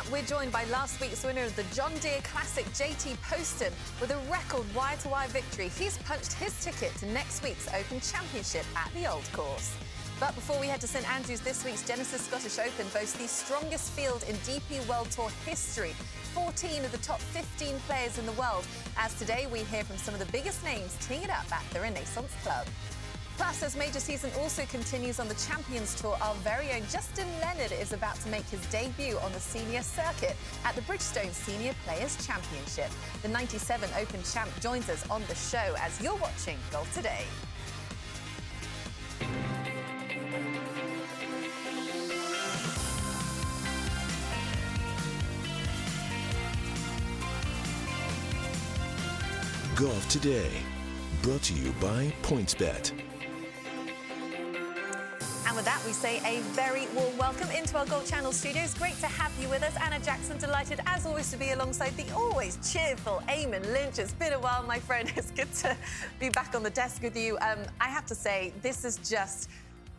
up, we're joined by last week's winner of the John Deere Classic, JT Poston, with a record wire-to-wire victory. He's punched his ticket to next week's Open Championship at the Old Course. But before we head to St Andrews, this week's Genesis Scottish Open boasts the strongest field in DP World Tour history. 14 of the top 15 players in the world. As today we hear from some of the biggest names teeing it up at the Renaissance Club. Plus, as major season also continues on the Champions Tour, our very own Justin Leonard is about to make his debut on the senior circuit at the Bridgestone Senior Players Championship. The 97 Open champ joins us on the show as you're watching Golf Today. Golf Today, brought to you by PointsBet. And with that, we say a very warm welcome into our Golf Channel studios. Great to have you with us. Anna Jackson, delighted as always to be alongside the always cheerful Eamon Lynch. It's been a while, my friend. It's good to be back on the desk with you. Um, I have to say, this is just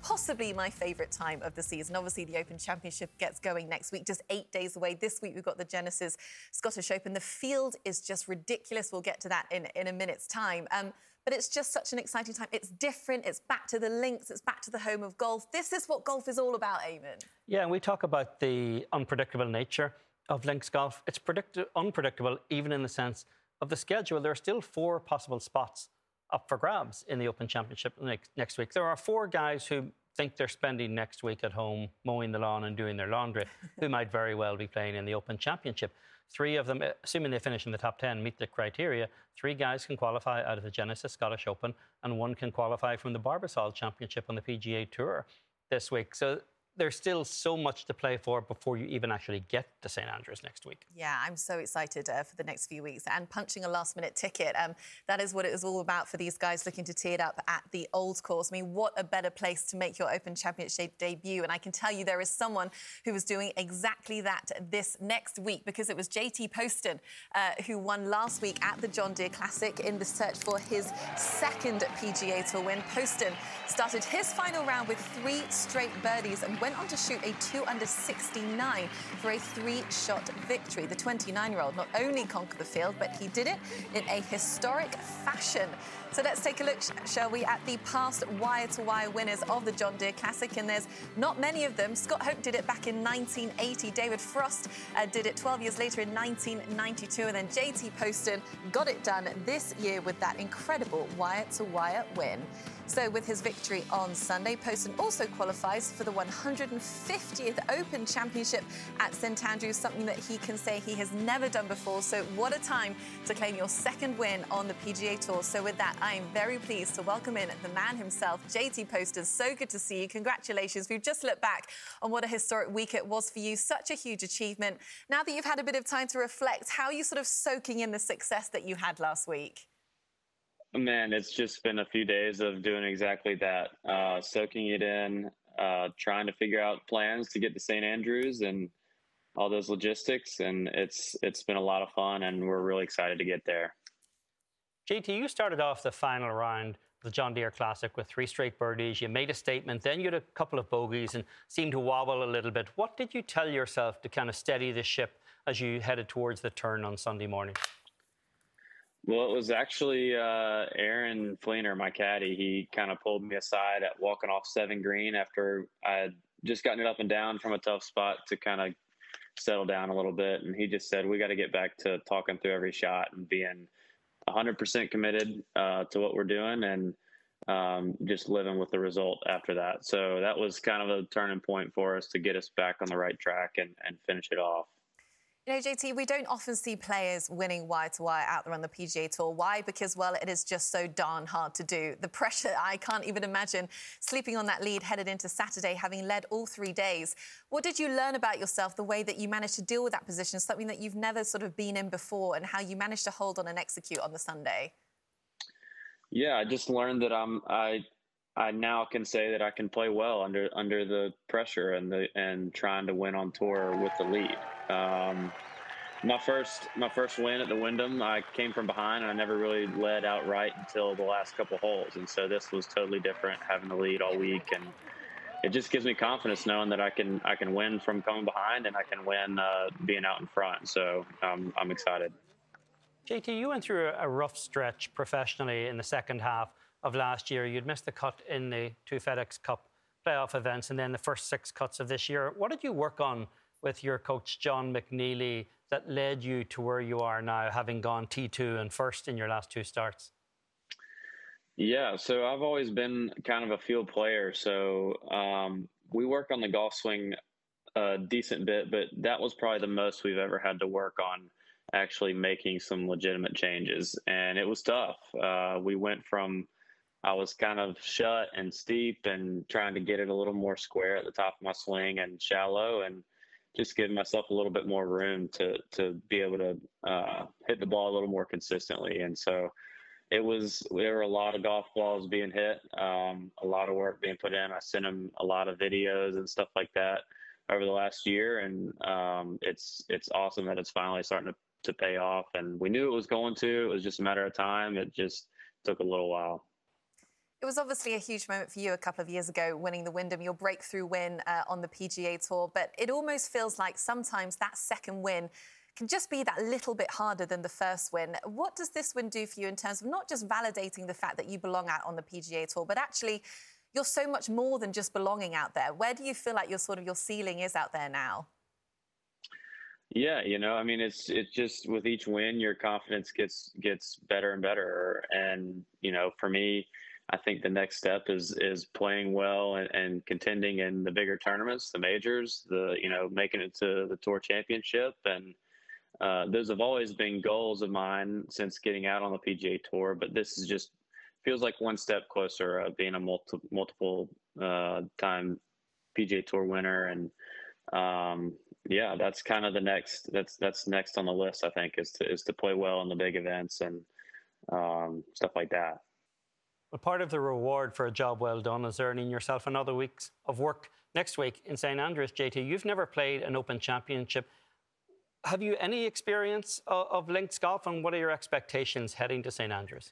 possibly my favourite time of the season. Obviously, the Open Championship gets going next week, just eight days away. This week, we've got the Genesis Scottish Open. The field is just ridiculous. We'll get to that in, in a minute's time. Um, but it's just such an exciting time. It's different. It's back to the links. It's back to the home of golf. This is what golf is all about, Eamon. Yeah, and we talk about the unpredictable nature of links golf. It's predict- unpredictable even in the sense of the schedule. There are still four possible spots up for grabs in the Open Championship next, next week. There are four guys who think they're spending next week at home mowing the lawn and doing their laundry who might very well be playing in the Open Championship. Three of them, assuming they finish in the top 10, meet the criteria. Three guys can qualify out of the Genesis Scottish Open, and one can qualify from the Barbasol Championship on the PGA Tour this week. So there's still so much to play for before you even actually get to St Andrews next week. Yeah, I'm so excited uh, for the next few weeks and punching a last minute ticket. Um, that is what it is all about for these guys looking to tee it up at the old course. I mean, what a better place to make your Open Championship debut. And I can tell you there is someone who was doing exactly that this next week because it was JT Poston uh, who won last week at the John Deere Classic in the search for his second PGA Tour win. Poston started his final round with three straight birdies and went on to shoot a 2 under 69 for a three shot victory. The 29 year old not only conquered the field, but he did it in a historic fashion. So let's take a look, shall we, at the past wire to wire winners of the John Deere Classic. And there's not many of them. Scott Hoch did it back in 1980. David Frost uh, did it 12 years later in 1992. And then JT Poston got it done this year with that incredible wire to wire win. So, with his victory on Sunday, Poston also qualifies for the 150th Open Championship at St Andrews, something that he can say he has never done before. So, what a time to claim your second win on the PGA Tour. So, with that, I am very pleased to welcome in the man himself, JT Poston. So good to see you. Congratulations. We've just looked back on what a historic week it was for you. Such a huge achievement. Now that you've had a bit of time to reflect, how are you sort of soaking in the success that you had last week? Man, it's just been a few days of doing exactly that, uh, soaking it in, uh, trying to figure out plans to get to St. Andrews and all those logistics, and it's it's been a lot of fun, and we're really excited to get there. JT, you started off the final round the John Deere Classic with three straight birdies. You made a statement, then you had a couple of bogeys and seemed to wobble a little bit. What did you tell yourself to kind of steady the ship as you headed towards the turn on Sunday morning? Well, it was actually uh, Aaron Flener, my caddy. He kind of pulled me aside at walking off seven green after I had just gotten it up and down from a tough spot to kind of settle down a little bit. And he just said, We got to get back to talking through every shot and being 100% committed uh, to what we're doing and um, just living with the result after that. So that was kind of a turning point for us to get us back on the right track and, and finish it off. You know, JT, we don't often see players winning wire to wire out there on the PGA Tour. Why? Because, well, it is just so darn hard to do. The pressure, I can't even imagine sleeping on that lead headed into Saturday, having led all three days. What did you learn about yourself, the way that you managed to deal with that position, something that you've never sort of been in before, and how you managed to hold on and execute on the Sunday? Yeah, I just learned that I'm, I, I now can say that I can play well under under the pressure and the and trying to win on tour with the lead. Um, my first my first win at the Wyndham, I came from behind and I never really led outright until the last couple holes, and so this was totally different, having the lead all week and it just gives me confidence knowing that I can I can win from coming behind and I can win uh, being out in front. So um, I'm excited. JT, you went through a rough stretch professionally in the second half of last year. You'd missed the cut in the two FedEx Cup playoff events and then the first six cuts of this year. What did you work on with your coach, John McNeely, that led you to where you are now, having gone T2 and first in your last two starts? Yeah, so I've always been kind of a field player. So um, we work on the golf swing a decent bit, but that was probably the most we've ever had to work on actually making some legitimate changes. And it was tough. Uh, we went from, I was kind of shut and steep and trying to get it a little more square at the top of my swing and shallow and just giving myself a little bit more room to, to be able to uh, hit the ball a little more consistently. And so, it was there were a lot of golf balls being hit, um, a lot of work being put in. I sent him a lot of videos and stuff like that over the last year, and um, it's it's awesome that it's finally starting to, to pay off. And we knew it was going to. It was just a matter of time. It just took a little while. It was obviously a huge moment for you a couple of years ago, winning the Wyndham, your breakthrough win uh, on the PGA Tour. But it almost feels like sometimes that second win can just be that little bit harder than the first win. What does this win do for you in terms of not just validating the fact that you belong out on the PGA Tour, but actually you're so much more than just belonging out there? Where do you feel like your sort of your ceiling is out there now? Yeah, you know, I mean, it's it's just with each win, your confidence gets gets better and better. And you know, for me, I think the next step is is playing well and, and contending in the bigger tournaments, the majors, the you know, making it to the tour championship, and uh, those have always been goals of mine since getting out on the PGA Tour, but this is just feels like one step closer of being a multi, multiple uh, time PGA Tour winner, and um, yeah, that's kind of the next. That's that's next on the list. I think is to is to play well in the big events and um, stuff like that. Well, part of the reward for a job well done is earning yourself another week of work next week in St Andrews. JT, you've never played an Open Championship have you any experience of, of links golf, and what are your expectations heading to St Andrews?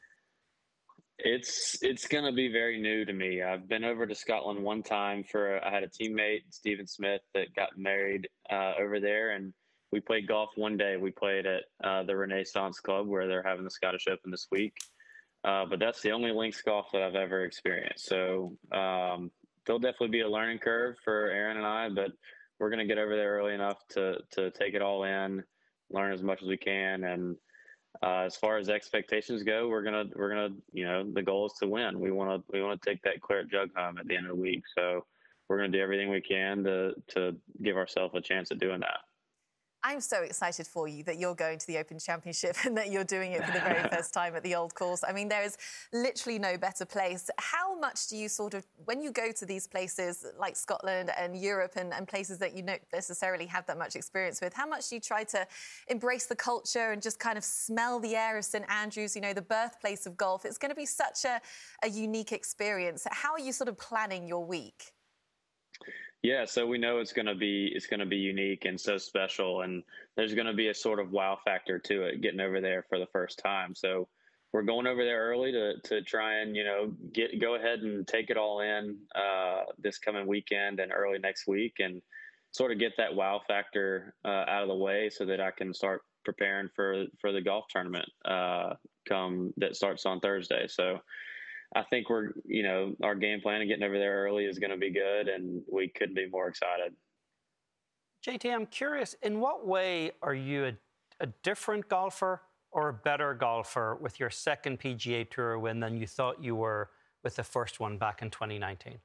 It's it's going to be very new to me. I've been over to Scotland one time for I had a teammate Stephen Smith that got married uh, over there, and we played golf one day. We played at uh, the Renaissance Club where they're having the Scottish Open this week. Uh, but that's the only links golf that I've ever experienced. So um, there'll definitely be a learning curve for Aaron and I, but we're going to get over there early enough to to take it all in, learn as much as we can, and uh, as far as expectations go, we're gonna we're gonna you know the goal is to win. We want to we want to take that claret jug home at the end of the week. So we're gonna do everything we can to to give ourselves a chance at doing that. I'm so excited for you that you're going to the Open Championship and that you're doing it for the very first time at the old course. I mean, there is literally no better place. How much do you sort of, when you go to these places like Scotland and Europe and, and places that you don't necessarily have that much experience with, how much do you try to embrace the culture and just kind of smell the air of St Andrews, you know, the birthplace of golf? It's going to be such a, a unique experience. How are you sort of planning your week? Yeah, so we know it's going to be it's going to be unique and so special, and there's going to be a sort of wow factor to it getting over there for the first time. So we're going over there early to to try and you know get go ahead and take it all in uh, this coming weekend and early next week, and sort of get that wow factor uh, out of the way so that I can start preparing for for the golf tournament uh, come that starts on Thursday. So I think we're, you know, our game plan and getting over there early is going to be good, and we couldn't be more excited. JT, I'm curious, in what way are you a, a different golfer or a better golfer with your second PGA Tour win than you thought you were with the first one back in 2019?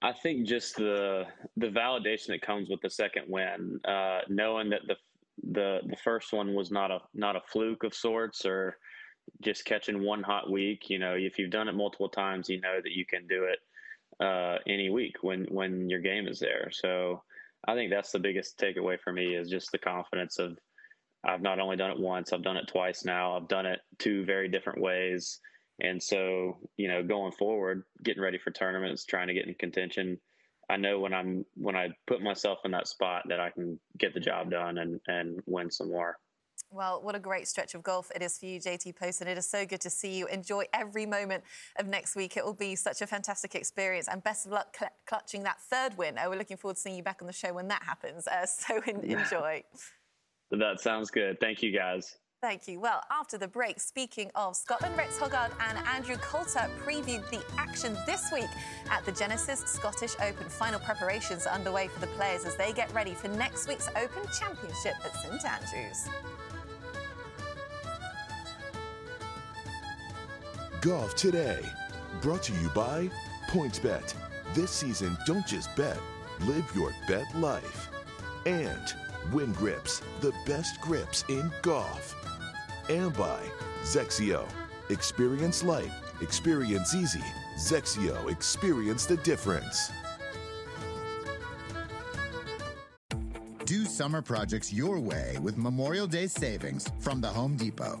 I think just the the validation that comes with the second win, uh, knowing that the the the first one was not a not a fluke of sorts or just catching one hot week. You know, if you've done it multiple times, you know that you can do it uh, any week when when your game is there. So I think that's the biggest takeaway for me is just the confidence of I've not only done it once, I've done it twice now. I've done it two very different ways. And so, you know, going forward, getting ready for tournaments, trying to get in contention, I know when I'm when I put myself in that spot that I can get the job done and and win some more. Well, what a great stretch of golf it is for you, JT Post, and it is so good to see you. Enjoy every moment of next week. It will be such a fantastic experience, and best of luck cl- clutching that third win. Uh, we're looking forward to seeing you back on the show when that happens. Uh, so in- enjoy. That sounds good. Thank you, guys. Thank you. Well, after the break, speaking of Scotland, Rex Hoggard and Andrew Coltart previewed the action this week at the Genesis Scottish Open. Final preparations are underway for the players as they get ready for next week's Open Championship at St Andrews. Golf today, brought to you by PointsBet. This season, don't just bet, live your bet life. And Winn Grips, the best grips in golf. And by XXIO. Experience light, experience easy. XXIO, experience the difference. Do summer projects your way with Memorial Day savings from the Home Depot.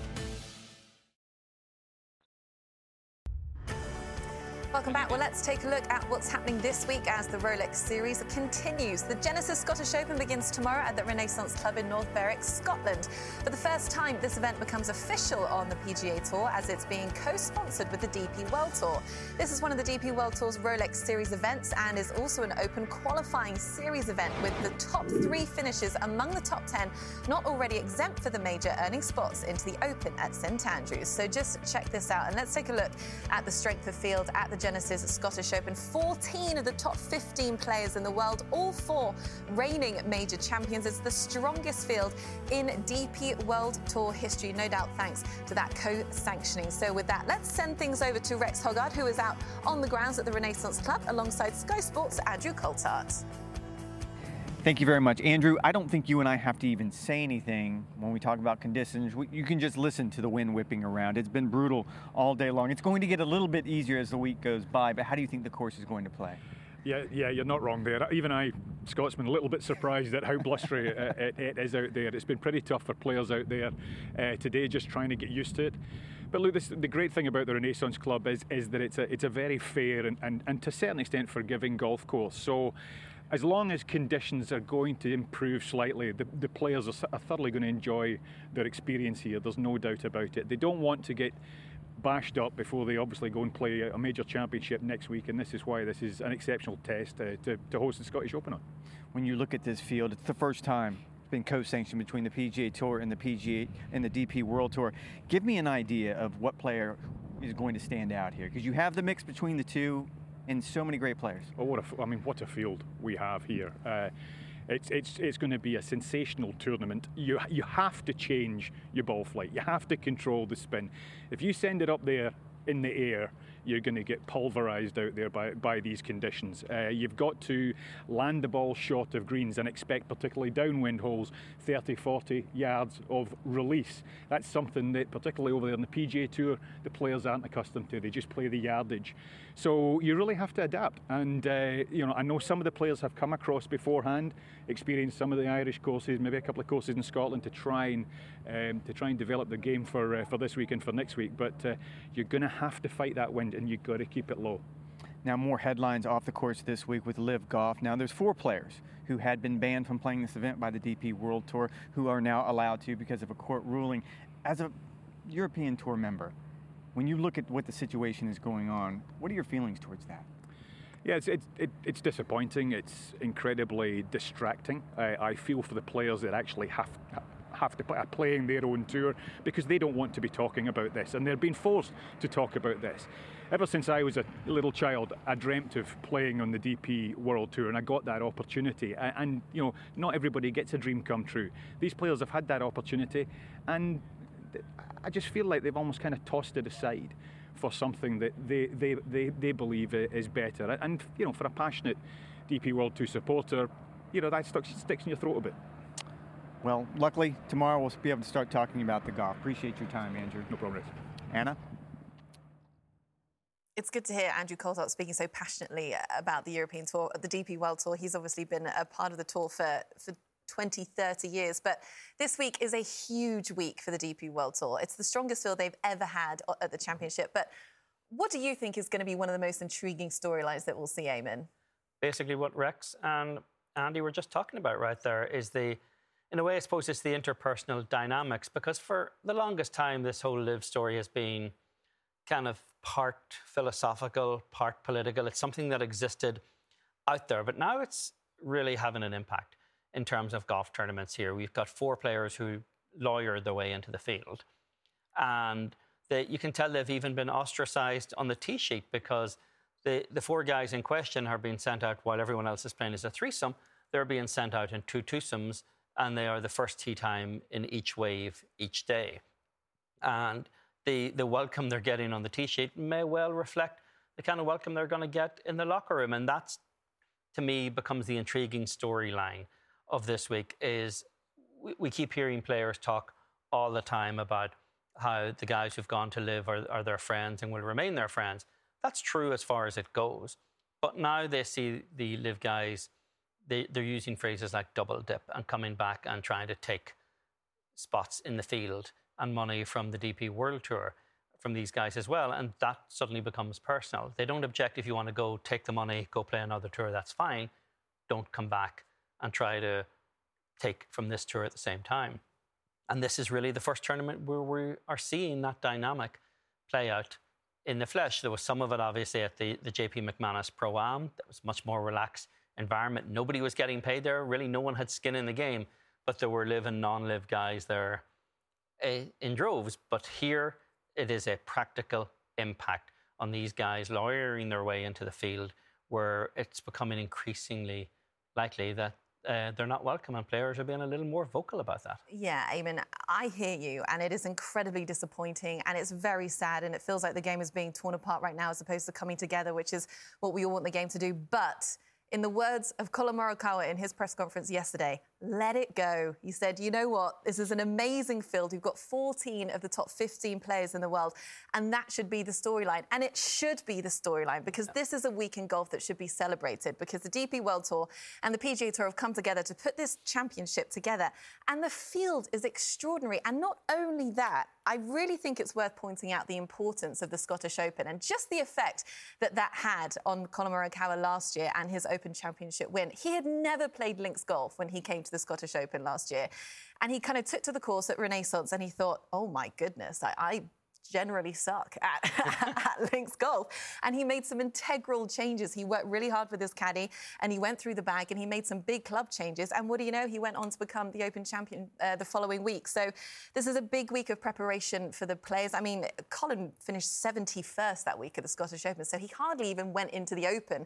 Welcome back. Well, let's take a look at what's happening this week as the Rolex Series continues. The Genesis Scottish Open begins tomorrow at the Renaissance Club in North Berwick, Scotland. For the first time, this event becomes official on the PGA Tour as it's being co-sponsored with the DP World Tour. This is one of the DP World Tour's Rolex Series events and is also an open qualifying series event with the top three finishes among the top 10 not already exempt for the major earning spots into the Open at St Andrews. So just check this out and let's take a look at the strength of field at the Genesis Scottish Open. 14 of the top 15 players in the world, all four reigning major champions. It's the strongest field in DP World Tour history, no doubt thanks to that co sanctioning. So, with that, let's send things over to Rex Hoggard, who is out on the grounds at the Renaissance Club alongside Sky Sports' Andrew Coltart. Thank you very much, Andrew. I don't think you and I have to even say anything when we talk about conditions. You can just listen to the wind whipping around. It's been brutal all day long. It's going to get a little bit easier as the week goes by, but how do you think the course is going to play? Yeah, yeah, you're not wrong there. Even I, Scotsman, a little bit surprised at how blustery it, it is out there. It's been pretty tough for players out there uh, today, just trying to get used to it. But look, this, the great thing about the Renaissance Club is, is that it's a, it's a very fair and, and, and to a certain extent forgiving golf course. So as long as conditions are going to improve slightly, the, the players are, are, thoroughly going to enjoy their experience here. There's no doubt about it. They don't want to get bashed up before they obviously go and play a major championship next week, and this is why this is an exceptional test uh, to, to host the Scottish Open on. When you look at this field, it's the first time it's been co-sanctioned between the PGA Tour and the PGA and the DP World Tour. Give me an idea of what player is going to stand out here, because you have the mix between the two and so many great players. Oh, what a, I mean, what a field we have here. Uh, it's, it's, it's going to be a sensational tournament. You, you have to change your ball flight. You have to control the spin. If you send it up there in the air, you're going to get pulverized out there by, by these conditions. Uh, you've got to land the ball short of greens and expect, particularly downwind holes, 30, 40 yards of release. That's something that, particularly over there on the PGA Tour, the players aren't accustomed to. They just play the yardage. So you really have to adapt. And, uh, you know, I know some of the players have come across beforehand, experienced some of the Irish courses, maybe a couple of courses in Scotland to try and, um, to try and develop the game for, uh, for this week and for next week. But uh, you're going to have to fight that wind and you've got to keep it low. Now, more headlines off the course this week with LIV Golf. Now, there's four players who had been banned from playing this event by the DP World Tour who are now allowed to because of a court ruling. As a European Tour member, when you look at what the situation is going on, what are your feelings towards that? Yeah, it's, it, it's disappointing. It's incredibly distracting. I, I feel for the players that actually have have to play, are playing their own tour because they don't want to be talking about this, and they're being forced to talk about this. Ever since I was a little child, I dreamt of playing on the DP World Tour, and I got that opportunity. And, and you know, not everybody gets a dream come true. These players have had that opportunity, and I just feel like they've almost kind of tossed it aside for something that they, they, they, they believe is better. And, you know, for a passionate DP World Tour supporter, you know, that sticks, sticks in your throat a bit. Well, luckily, tomorrow we'll be able to start talking about the golf. Appreciate your time, Andrew. No problem. Anna? It's good to hear Andrew Coltart speaking so passionately about the European Tour, the DP World Tour. He's obviously been a part of the tour for, for 20, 30 years. But this week is a huge week for the DP World Tour. It's the strongest field they've ever had at the championship. But what do you think is going to be one of the most intriguing storylines that we'll see, Eamon? Basically, what Rex and Andy were just talking about right there is the, in a way, I suppose it's the interpersonal dynamics. Because for the longest time, this whole LIV story has been kind of part philosophical, part political. It's something that existed out there, but now it's really having an impact in terms of golf tournaments here. We've got four players who lawyered their way into the field. And they, you can tell they've even been ostracized on the tee sheet because the, the four guys in question are being sent out while everyone else is playing as a threesome. They're being sent out in two twosomes, and they are the first tee time in each wave each day. And the, the welcome they're getting on the tee sheet may well reflect the kind of welcome they're going to get in the locker room. And that's, to me, becomes the intriguing storyline of this week is we, we, keep hearing players talk all the time about how the guys who've gone to LIV are, are their friends and will remain their friends. That's true as far as it goes. But now they see the LIV guys, they, they're using phrases like double dip and coming back and trying to take spots in the field and money from the DP World Tour from these guys as well. And that suddenly becomes personal. They don't object if you want to go take the money, go play another tour, that's fine. Don't come back and try to take from this tour at the same time. And this is really the first tournament where we are seeing that dynamic play out in the flesh. There was some of it obviously at the, the JP McManus Pro Am. That was much more relaxed environment. Nobody was getting paid there. Really, no one had skin in the game, but there were LIV and non LIV guys there uh, in droves. But here it is a practical impact on these guys lawyering their way into the field where it's becoming increasingly likely that uh, they're not welcome, and players are being a little more vocal about that. Yeah, Eamon, I hear you, and it is incredibly disappointing, and it's very sad, and it feels like the game is being torn apart right now as opposed to coming together, which is what we all want the game to do. But in the words of Collin Morikawa in his press conference yesterday, let it go. He said, you know what? This is an amazing field. We've got 14 of the top 15 players in the world, and that should be the storyline. And it should be the storyline because this is a week in golf that should be celebrated because the DP World Tour and the PGA Tour have come together to put this championship together. And the field is extraordinary. And not only that, I really think it's worth pointing out the importance of the Scottish Open and just the effect that that had on Collin Morikawa last year and his Open Championship win. He had never played links golf when he came to the Scottish Open last year. And he kind of took to the course at Renaissance and he thought, oh my goodness, I, I generally suck at, at links golf. And he made some integral changes. He worked really hard with his caddy and he went through the bag and he made some big club changes. And what do you know? He went on to become the Open champion uh, the following week. So this is a big week of preparation for the players. I mean, Collin finished 71st that week at the Scottish Open, so he hardly even went into the Open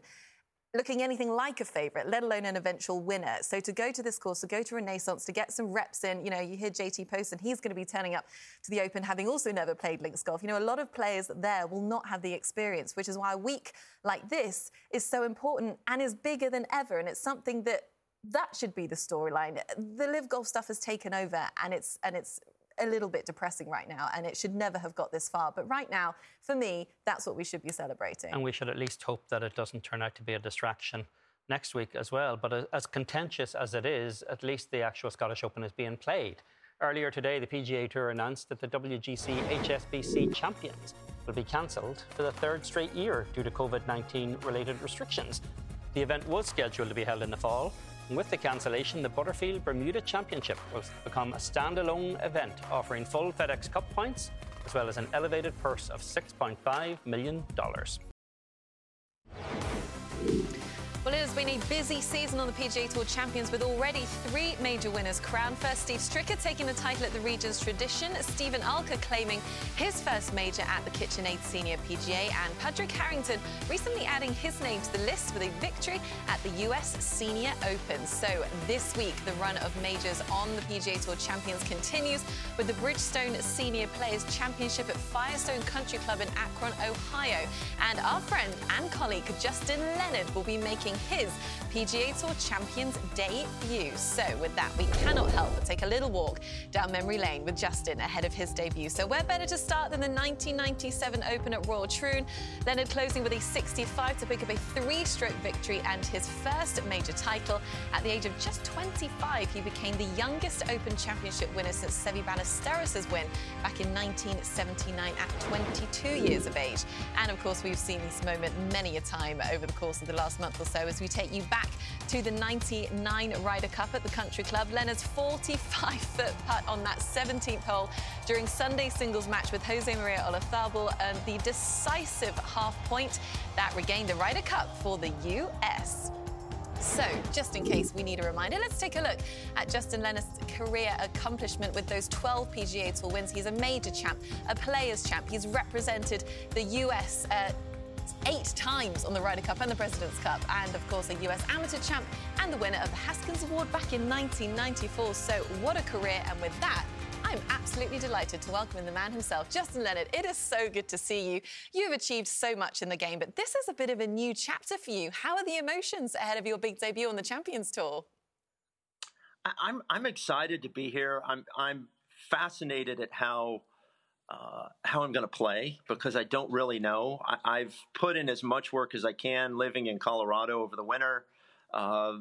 looking anything like a favourite, let alone an eventual winner. So to go to this course, to go to Renaissance, to get some reps in, you know, you hear JT Poston he's going to be turning up to the Open having also never played links golf. You know, a lot of players there will not have the experience, which is why a week like this is so important and is bigger than ever. And it's something that that should be the storyline. The LIV golf stuff has taken over and it's and it's a little bit depressing right now, and it should never have got this far. But right now, for me, that's what we should be celebrating. And we should at least hope that it doesn't turn out to be a distraction next week as well. But as contentious as it is, at least the actual Scottish Open is being played. Earlier today, the PGA Tour announced that the WGC HSBC Champions will be cancelled for the third straight year due to COVID 19 related restrictions. The event was scheduled to be held in the fall, with the cancellation, the Butterfield Bermuda Championship will become a standalone event offering full FedEx Cup points as well as an elevated purse of $6.5 million. Well, been a busy season on the PGA Tour Champions with already three major winners crowned. First, Steve Stricker taking the title at the Regions Tradition, Steven Alker claiming his first major at the KitchenAid Senior PGA, and Padraig Harrington recently adding his name to the list with a victory at the US Senior Open. So this week, the run of majors on the PGA Tour Champions continues with the Bridgestone Senior Players Championship at Firestone Country Club in Akron, Ohio. And our friend and colleague Justin Leonard will be making his PGA Tour Champions debut. So, with that, we cannot help but take a little walk down memory lane with Justin ahead of his debut. So, where better to start than the 1997 Open at Royal Troon? Leonard closing with a 65 to pick up a three stroke victory and his first major title. At the age of just 25, he became the youngest Open Championship winner since Seve Ballesteros' win back in 1979 at 22 years of age. And of course, we've seen this moment many a time over the course of the last month or so as we take you back to the 99 Ryder Cup at the Country Club. Leonard's 45 foot putt on that 17th hole during Sunday's singles match with Jose Maria Olazabal earned the decisive half point that regained the Ryder Cup for the US. So, just in case we need a reminder, let's take a look at Justin Leonard's career accomplishment with those 12 PGA Tour wins. He's a major champ, a players' champ. He's represented the US. Uh, eight times on the Ryder Cup and the President's Cup, and of course, a US amateur champ and the winner of the Haskins Award back in 1994. So, what a career! And with that, I'm absolutely delighted to welcome in the man himself, Justin Leonard. It is so good to see you. You've achieved so much in the game, but this is a bit of a new chapter for you. How are the emotions ahead of your big debut on the Champions Tour? I'm I'm excited to be here. I'm I'm fascinated at how uh, how I'm going to play because I don't really know. I, have put in as much work as I can living in Colorado over the winter. Uh,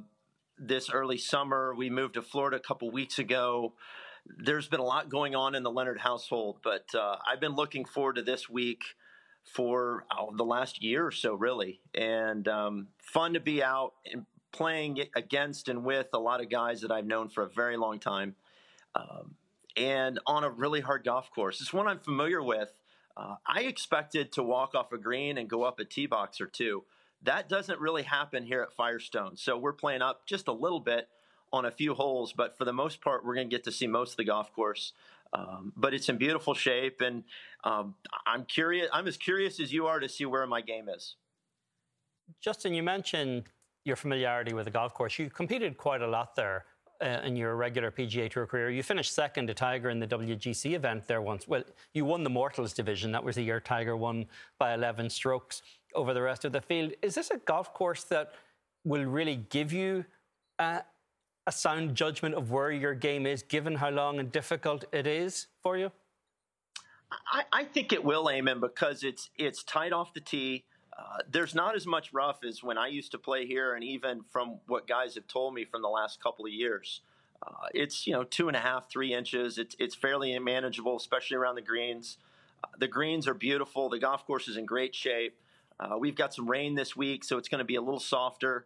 this early summer, we moved to Florida a couple weeks ago there's been a lot going on in the Leonard household, but uh, I've been looking forward to this week for oh, the last year or so, really, and um, fun to be out and playing against and with a lot of guys that I've known for a very long time, um, and on a really hard golf course. It's one I'm familiar with. Uh, I expected to walk off a green and go up a tee box or two. That doesn't really happen here at Firestone. So we're playing up just a little bit on a few holes, but for the most part, we're going to get to see most of the golf course. Um, but it's in beautiful shape, and um, I'm curious. I'm as curious as you are to see where my game is. Justin, you mentioned your familiarity with the golf course. You competed quite a lot there in your regular PGA Tour career. You finished second to Tiger in the WGC event there once. Well, you won the Mortals division. That was the year Tiger won by 11 strokes over the rest of the field. Is this a golf course that will really give you uh, a sound judgment of where your game is, given how long and difficult it is for you? I, I think it will, Eamon, because it's it's tight off the tee. Uh, there's not as much rough as when I used to play here, and even from what guys have told me from the last couple of years. Uh, it's you know two and a half, three inches. It's it's fairly manageable, especially around the greens. Uh, the greens are beautiful. The golf course is in great shape. Uh, we've got some rain this week, so it's going to be a little softer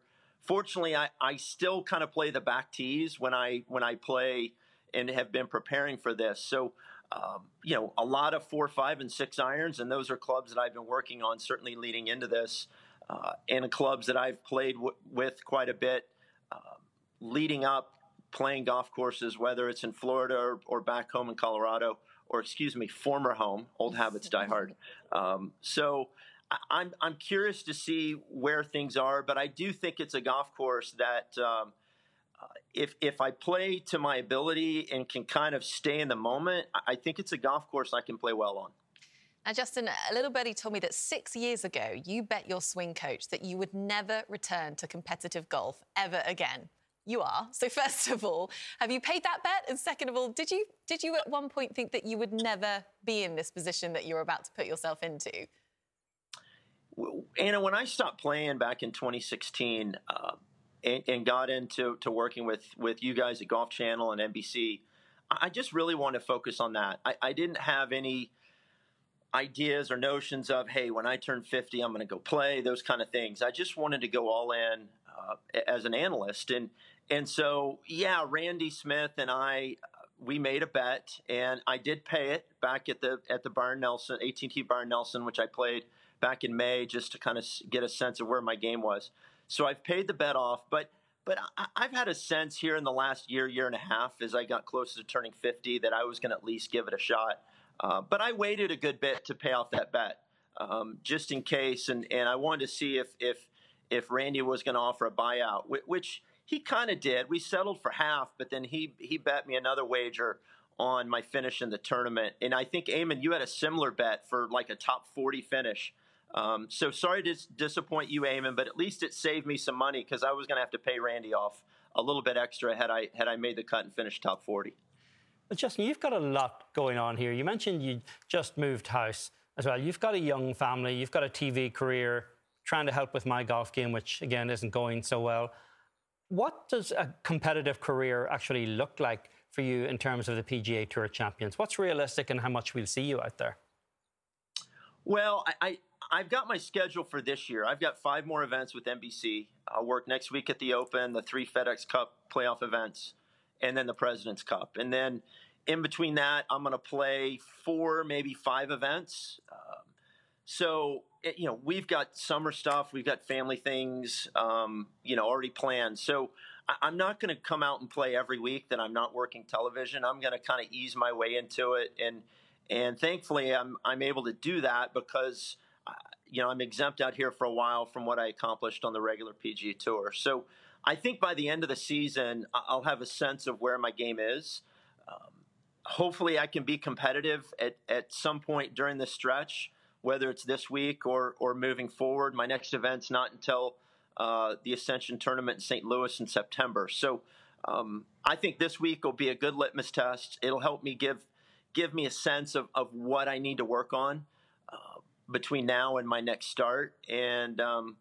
fortunately, I, I still kind of play the back tees when I when I play and have been preparing for this. So, um, you know, a lot of four, five, and six irons, and those are clubs that I've been working on certainly leading into this, uh, and clubs that I've played w- with quite a bit uh, leading up, playing golf courses, whether it's in Florida or, or, back home in Colorado, or excuse me, former home. Old habits die hard. Um, so I'm I'm curious to see where things are, but I do think it's a golf course that um, if if I play to my ability and can kind of stay in the moment, I think it's a golf course I can play well on. Now, Justin, a little birdie told me that six years ago you bet your swing coach that you would never return to competitive golf ever again. You are. So, first of all, have you paid that bet? And second of all, did you did you at one point think that you would never be in this position that you're about to put yourself into? Anna, when I stopped playing back in 2016 uh, and, and, got into to working with with you guys at Golf Channel and NBC, I just really wanted to focus on that. I, I didn't have any ideas or notions of hey, when I turn 50, I'm going to go play those kind of things. I just wanted to go all in uh, as an analyst, and and so yeah, Randy Smith and I we made a bet, and I did pay it back at the at the Byron Nelson AT&T Byron Nelson, which I played back in May just to kind of get a sense of where my game was. So I've paid the bet off, but but I, have had a sense here in the last year, year and a half, as I got closer to turning 50, that I was going to at least give it a shot. Uh, but I waited a good bit to pay off that bet, um, just in case, and, and I wanted to see if if if Randy was going to offer a buyout, which he kind of did. We settled for half, but then he he bet me another wager on my finish in the tournament, and I think Eamon, you had a similar bet for like a top 40 finish Um, so sorry to disappoint you, Eamon, but at least it saved me some money because I was going to have to pay Randy off a little bit extra had I had I made the cut and finished top 40. But Justin, you've got a lot going on here. You mentioned you just moved house as well. You've got a young family, you've got a TV career, trying to help with my golf game, which again isn't going so well. What does a competitive career actually look like for you in terms of the PGA Tour Champions? What's realistic and how much we'll see you out there? Well, I, I have got my schedule for this year. I've got five more events with NBC. I'll work next week at the Open, the three FedEx Cup playoff events, and then the President's Cup. And then in between that, I'm going to play four, maybe five events. Um, so it, you know, we've got summer stuff, we've got family things, um, you know, already planned. So I, am not going to come out and play every week that I'm not working television. I'm going to kind of ease my way into it, and and thankfully, I'm I'm able to do that because. Uh, you know, I'm exempt out here for a while from what I accomplished on the regular PGA Tour. So I think by the end of the season, I'll have a sense of where my game is. Um, hopefully, I can be competitive at, at some point during the stretch whether it's this week or or moving forward. My next event's not until uh, the Ascension Tournament in St. Louis in September. So um, I think this week will be a good litmus test. It'll help me give give me a sense of, of what I need to work on uh, between now and my next start. And um,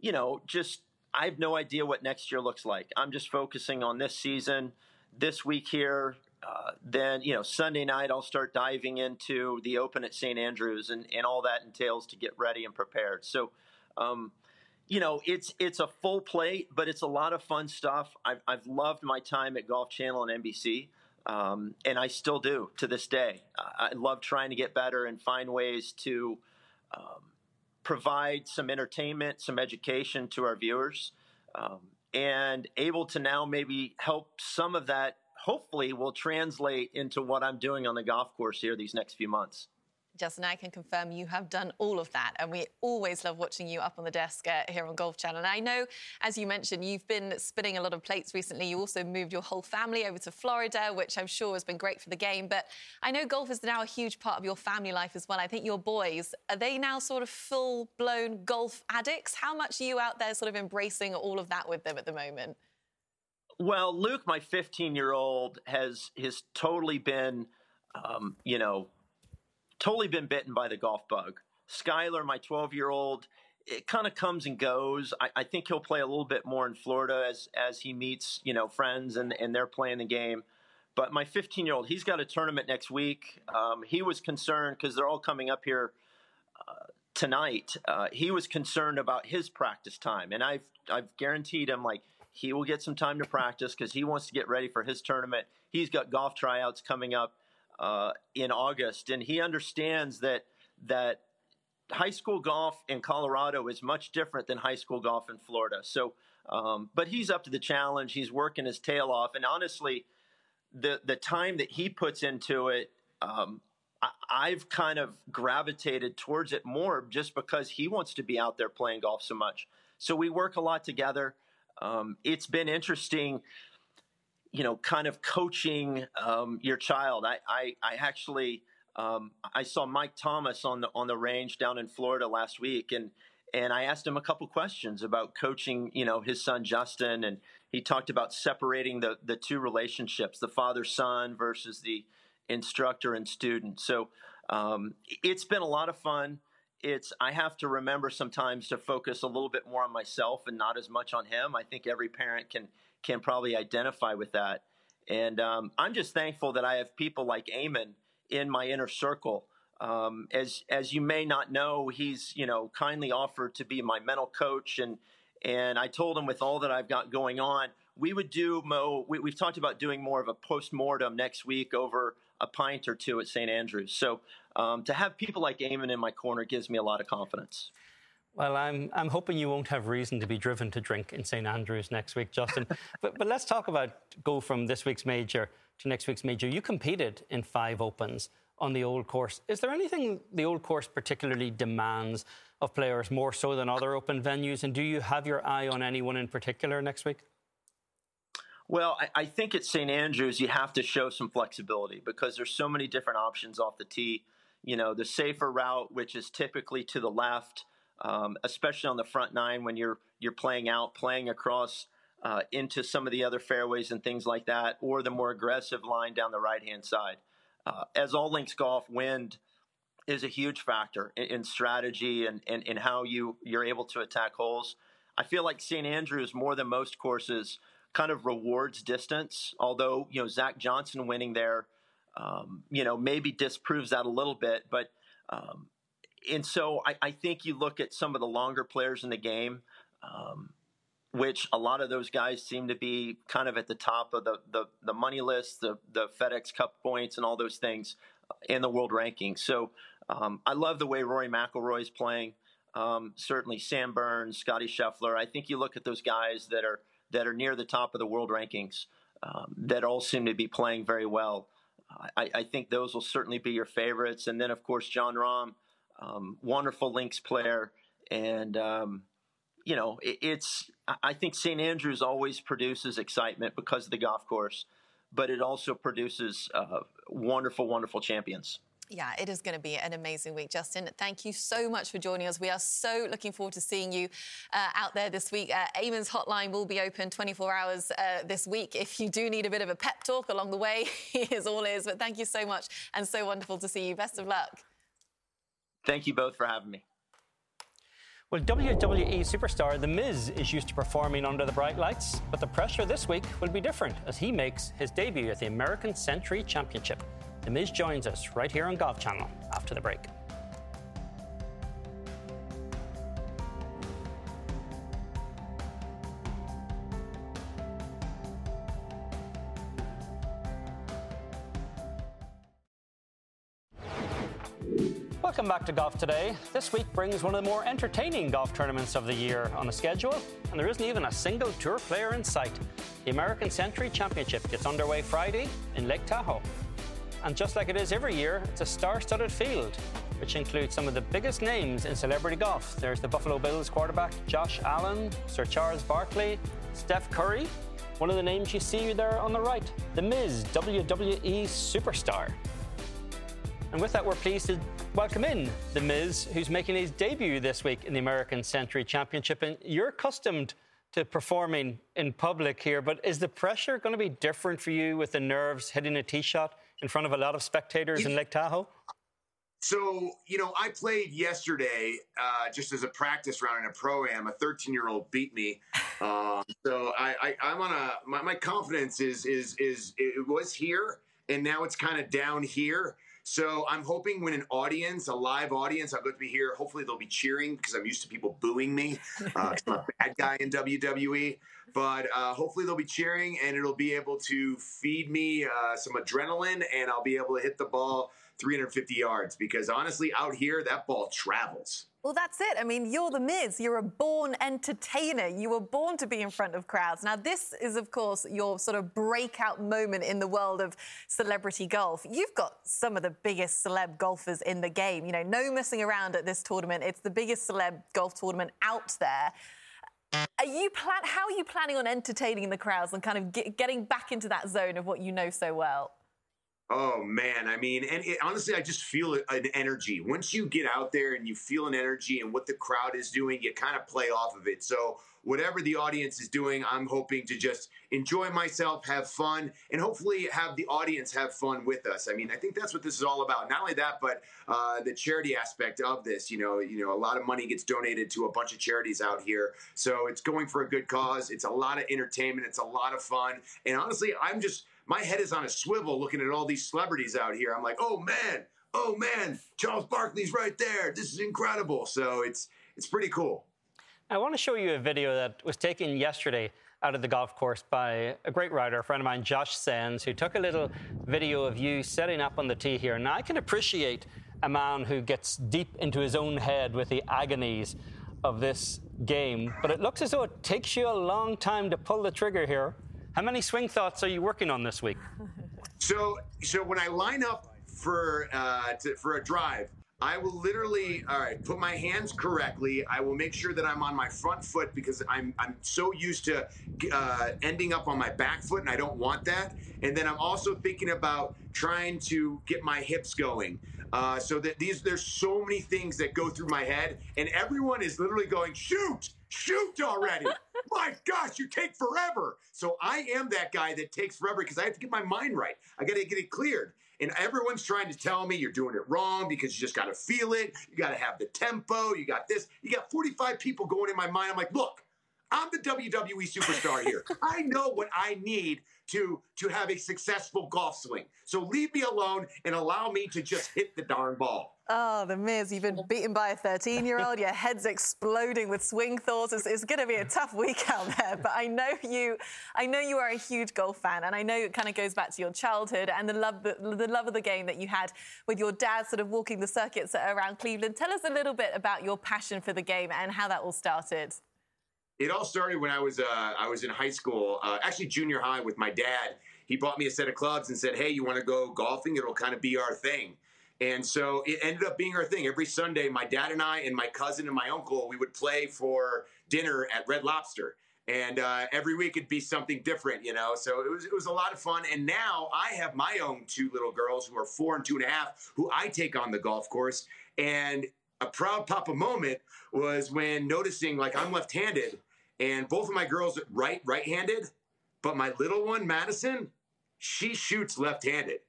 you know, just I have no idea what next year looks like. I'm just focusing on this season, this week here, uh, then you know Sunday night I'll start diving into the Open at St Andrews and, and all that entails to get ready and prepared. So, um, you know, it's it's a full plate, but it's a lot of fun stuff. I've I've loved my time at Golf Channel and NBC, um, and I still do to this day. I love trying to get better and find ways to um, provide some entertainment, some education to our viewers. Um, and able to now maybe help some of that hopefully will translate into what I'm doing on the golf course here these next few months. Justin, I can confirm you have done all of that, and we always love watching you up on the desk uh, here on Golf Channel. And I know, as you mentioned, you've been spinning a lot of plates recently. You also moved your whole family over to Florida, which I'm sure has been great for the game. But I know golf is now a huge part of your family life as well. I think your boys are they now sort of full-blown golf addicts? How much are you out there, sort of embracing all of that with them at the moment? Well, Luke, my 15 year old, has has totally been, um, you know, totally been bitten by the golf bug. Skylar, my 12 year old, it kind of comes and goes. I, I, think he'll play a little bit more in Florida as as he meets you know friends and and they're playing the game. But my 15 year old, he's got a tournament next week. Um, he was concerned because they're all coming up here uh, tonight. Uh, he was concerned about his practice time, and I've I've guaranteed him like he will get some time to practice because he wants to get ready for his tournament. He's got golf tryouts coming up uh, in August, and he understands that that high school golf in Colorado is much different than high school golf in Florida. So, um, but he's up to the challenge. He's working his tail off, and honestly, the the time that he puts into it. Um, I've kind of gravitated towards it more just because he wants to be out there playing golf so much. So we work a lot together um, it's been interesting you know kind of coaching um, your child. I i, I actually um, i saw mike thomas on the on the range down in florida last week and and i asked him a couple questions about coaching you know his son justin and he talked about separating the the two relationships the father son versus the instructor and student. So um, it's been a lot of fun. It's I have to remember sometimes to focus a little bit more on myself and not as much on him. I think every parent can can probably identify with that, and um, I'm just thankful that I have people like Eamon in my inner circle. Um, as as you may not know, he's you know kindly offered to be my mental coach, and and I told him with all that I've got going on, we would do Mo. We, have talked about doing more of a post mortem next week over a pint or two at St. Andrews. So um, to have people like Eamon in my corner gives me a lot of confidence. Well, I'm, I'm hoping you won't have reason to be driven to drink in St Andrews next week, Justin. but, but let's talk about go from this week's major to next week's major. You competed in five opens on the old course. Is there anything the old course particularly demands of players more so than other open venues? And do you have your eye on anyone in particular next week? Well, I, I think at St Andrews you have to show some flexibility because there's so many different options off the tee you know, the safer route, which is typically to the left, um, especially on the front nine when you're you're playing out, playing across uh, into some of the other fairways and things like that, or the more aggressive line down the right hand side. Uh, as all links golf, wind is a huge factor in, in strategy and, and, and how you you're able to attack holes. I feel like St. Andrews more than most courses kind of rewards distance. Although you know Zach Johnson winning there, um, you know maybe disproves that a little bit. But um, and so I, I, think you look at some of the longer players in the game, um, which a lot of those guys seem to be kind of at the top of the the, the money list, the the FedEx Cup points, and all those things in the world rankings. So um, I love the way Rory McIlroy is playing. Um, certainly Sam Burns, Scottie Scheffler. I think you look at those guys that are that are near the top of the world rankings um, that all seem to be playing very well. I, I, think those will certainly be your favorites. And then, of course, Jon Rahm, um, wonderful links player. And, um, you know, it, it's, I think St. Andrews always produces excitement because of the golf course, but it also produces uh, wonderful, wonderful champions. Yeah, it is going to be an amazing week, Justin. Thank you so much for joining us. We are so looking forward to seeing you uh, out there this week. Uh, Eamon's hotline will be open 24 hours uh, this week. If you do need a bit of a pep talk along the way, he is all ears. But thank you so much and so wonderful to see you. Best of luck. Thank you both for having me. Well, WWE superstar The Miz is used to performing under the bright lights, but the pressure this week will be different as he makes his debut at the American Century Championship. The Miz joins us right here on Golf Channel after the break. To Golf Today. This week brings one of the more entertaining golf tournaments of the year on the schedule, and there isn't even a single tour player in sight. The American Century Championship gets underway Friday in Lake Tahoe. And just like it is every year, it's a star studded field, which includes some of the biggest names in celebrity golf. There's the Buffalo Bills quarterback Josh Allen, Sir Charles Barkley, Steph Curry, one of the names you see there on the right, The Miz, WWE superstar. And with that, we're pleased to welcome in The Miz, who's making his debut this week in the American Century Championship. And you're accustomed to performing in public here, but is the pressure going to be different for you with the nerves hitting a tee shot in front of a lot of spectators in Lake Tahoe? So, you know, I played yesterday uh, just as a practice round in a pro am. A 13 year old beat me. Um, so I, I, am on a, my, my confidence is, is, is, it was here and now it's kind of down here. So I'm hoping when an audience, a live audience, I'll go to be here. Hopefully they'll be cheering because I'm used to people booing me. Uh, I'm a bad guy in WWE. But uh, hopefully they'll be cheering and it'll be able to feed me uh, some adrenaline and I'll be able to hit the ball 350 yards because honestly, out here, that ball travels. Well, that's it. I mean, you're the Miz. You're a born entertainer. You were born to be in front of crowds. Now, this is, of course, your sort of breakout moment in the world of celebrity golf. You've got some of the biggest celeb golfers in the game. You know, no messing around at this tournament. It's the biggest celeb golf tournament out there. Are you plan? How are you planning on entertaining the crowds and kind of get, getting back into that zone of what you know so well? Oh man, I mean, and it, honestly, I just feel an energy. Once you get out there and you feel an energy and what the crowd is doing, you kind of play off of it. So whatever the audience is doing, I'm hoping to just enjoy myself, have fun, and hopefully have the audience have fun with us. I mean, I think that's what this is all about. Not only that, but uh, the charity aspect of this. You know, you know, a lot of money gets donated to a bunch of charities out here, so it's going for a good cause. It's a lot of entertainment. It's a lot of fun, and honestly, I'm just my head is on a swivel looking at all these celebrities out here. I'm like, oh man, oh man, Charles Barkley's right there. This is incredible. So it's it's pretty cool. I want to show you a video that was taken yesterday out of the golf course by a great writer, a friend of mine, Josh Sens, who took a little video of you setting up on the tee here. Now, I can appreciate a man who gets deep into his own head with the agonies of this game, but it looks as though it takes you a long time to pull the trigger here. How many swing thoughts are you working on this week? So, so when I line up for uh, to, for a drive, I will literally, all right, put my hands correctly. I will make sure that I'm on my front foot because I'm I'm so used to uh, ending up on my back foot, and I don't want that. And then I'm also thinking about trying to get my hips going. Uh, so that these there's so many things that go through my head, and everyone is literally going, shoot, shoot already. my gosh, you take forever. So I am that guy that takes forever because I have to get my mind right. I got to get it cleared. And everyone's trying to tell me you're doing it wrong because you just got to feel it. You got to have the tempo. You got this. You got 45 people going in my mind. I'm like, look, I'm the WWE superstar here. I know what I need to to have a successful golf swing. So leave me alone and allow me to just hit the darn ball. Oh, the Miz, you've been beaten by a 13 year old. Your head's exploding with swing thoughts. It's, it's going to be a tough week out there. But I know you, I know you are a huge golf fan, and I know it kind of goes back to your childhood and the love, the, the love of the game that you had with your dad, sort of walking the circuits around Cleveland. Tell us a little bit about your passion for the game and how that all started. It all started when I was uh, I was in high school, uh, actually junior high, with my dad. He bought me a set of clubs and said, "Hey, you want to go golfing? It'll kind of be our thing." And so it ended up being our thing. Every Sunday, my dad and I and my cousin and my uncle, we would play for dinner at Red Lobster. And uh, every week it'd be something different, you know. So it was it was a lot of fun. And now I have my own two little girls who are four and two and a half, who I take on the golf course. And a proud papa moment was when noticing like I'm left-handed, and both of my girls right right-handed, but my little one Madison, she shoots left-handed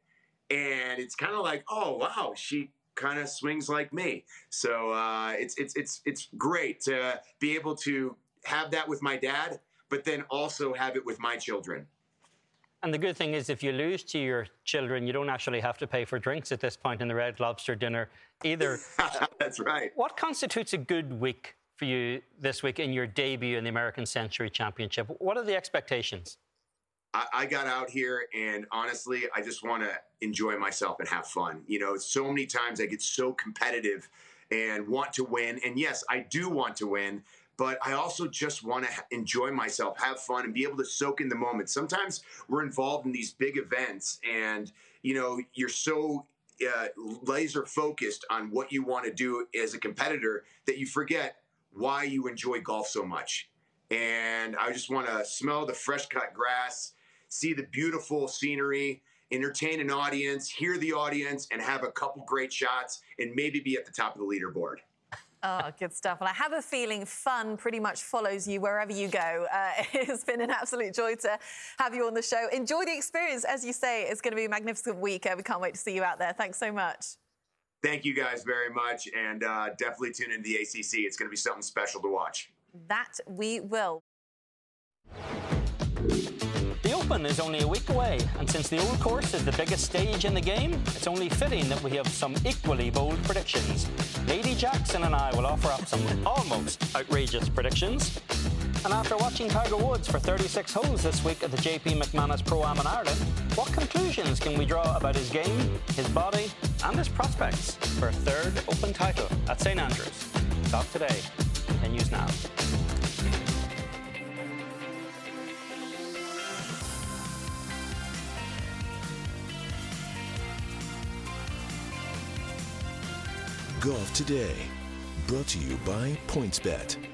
and it's kind of like, oh wow, she kind of swings like me. So uh, it's it's it's it's great to be able to have that with my dad, but then also have it with my children. And the good thing is, if you lose to your children, you don't actually have to pay for drinks at this point in the Red Lobster dinner either. That's right. What constitutes a good week for you this week in your debut in the American Century Championship? What are the expectations? I, I got out here and honestly, I just want to enjoy myself and have fun. You know, so many times I get so competitive and want to win. And yes, I do want to win, but I also just want to enjoy myself, have fun, and be able to soak in the moment. Sometimes we're involved in these big events and, you know, you're so uh, laser focused on what you want to do as a competitor that you forget why you enjoy golf so much. And I just want to smell the fresh cut grass, see the beautiful scenery, entertain an audience, hear the audience, and have a couple great shots and maybe be at the top of the leaderboard. Oh, good stuff. Well, I have a feeling fun pretty much follows you wherever you go. Uh, it's been an absolute joy to have you on the show. Enjoy the experience. As you say, it's going to be a magnificent week. Uh, we can't wait to see you out there. Thanks so much. Thank you guys very much. And uh, definitely tune into the ACC. It's going to be something special to watch. That we will. The Open is only a week away, and since the Old Course is the biggest stage in the game, it's only fitting that we have some equally bold predictions. Lady Jackson and I will offer up some almost outrageous predictions. And after watching Tiger Woods for 36 holes this week at the JP McManus Pro Am in Ireland, what conclusions can we draw about his game, his body, and his prospects for a third Open title at St Andrews? Talk today continues now. Golf Today, brought to you by PointsBet.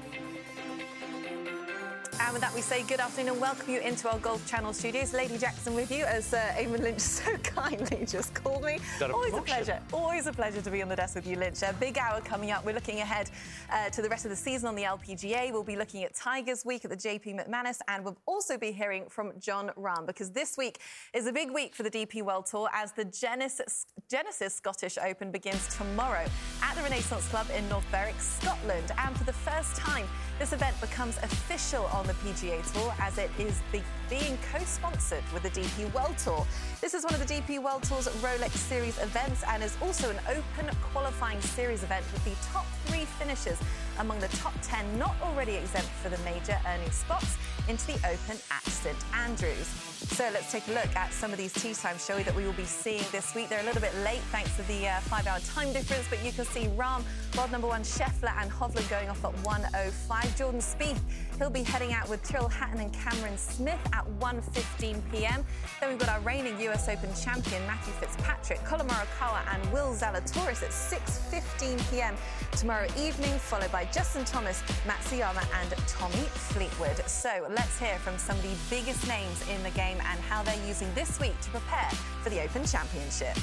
And with that, we say good afternoon and welcome you into our Golf Channel studios. Lady Jackson with you, as uh, Eamon Lynch so kindly just called me. A Always a pleasure. Always a pleasure to be on the desk with you, Lynch. A big hour coming up. We're looking ahead uh, to the rest of the season on the LPGA. We'll be looking at Tigers Week at the JP McManus, and we'll also be hearing from Jon Rahm because this week is a big week for the DP World Tour as the Genesis, Genesis Scottish Open begins tomorrow at the Renaissance Club in North Berwick, Scotland. And for the first time, this event becomes official on the PGA Tour as it is be- being co-sponsored with the DP World Tour. This is one of the DP World Tour's Rolex Series events and is also an open qualifying series event with the top three finishers among the top 10 not already exempt for the major earning spots into the Open at St Andrews. So let's take a look at some of these tee times, shall we, that we will be seeing this week. They're a little bit late thanks to the uh, five-hour time difference, but you can see Rahm, world number one, Scheffler and Hovland going off at 1.05. Jordan Spieth, he'll be heading out with Tyrrell Hatton and Cameron Smith at 1.15 p.m. Then we've got our reigning US Open champion, Matthew Fitzpatrick, Collin Morikawa and Will Zalatoris at 6.15 p.m. tomorrow evening, followed by Justin Thomas, Matsuyama and Tommy Fleetwood. So let's hear from some of the biggest names in the game and how they're using this week to prepare for the Open Championship.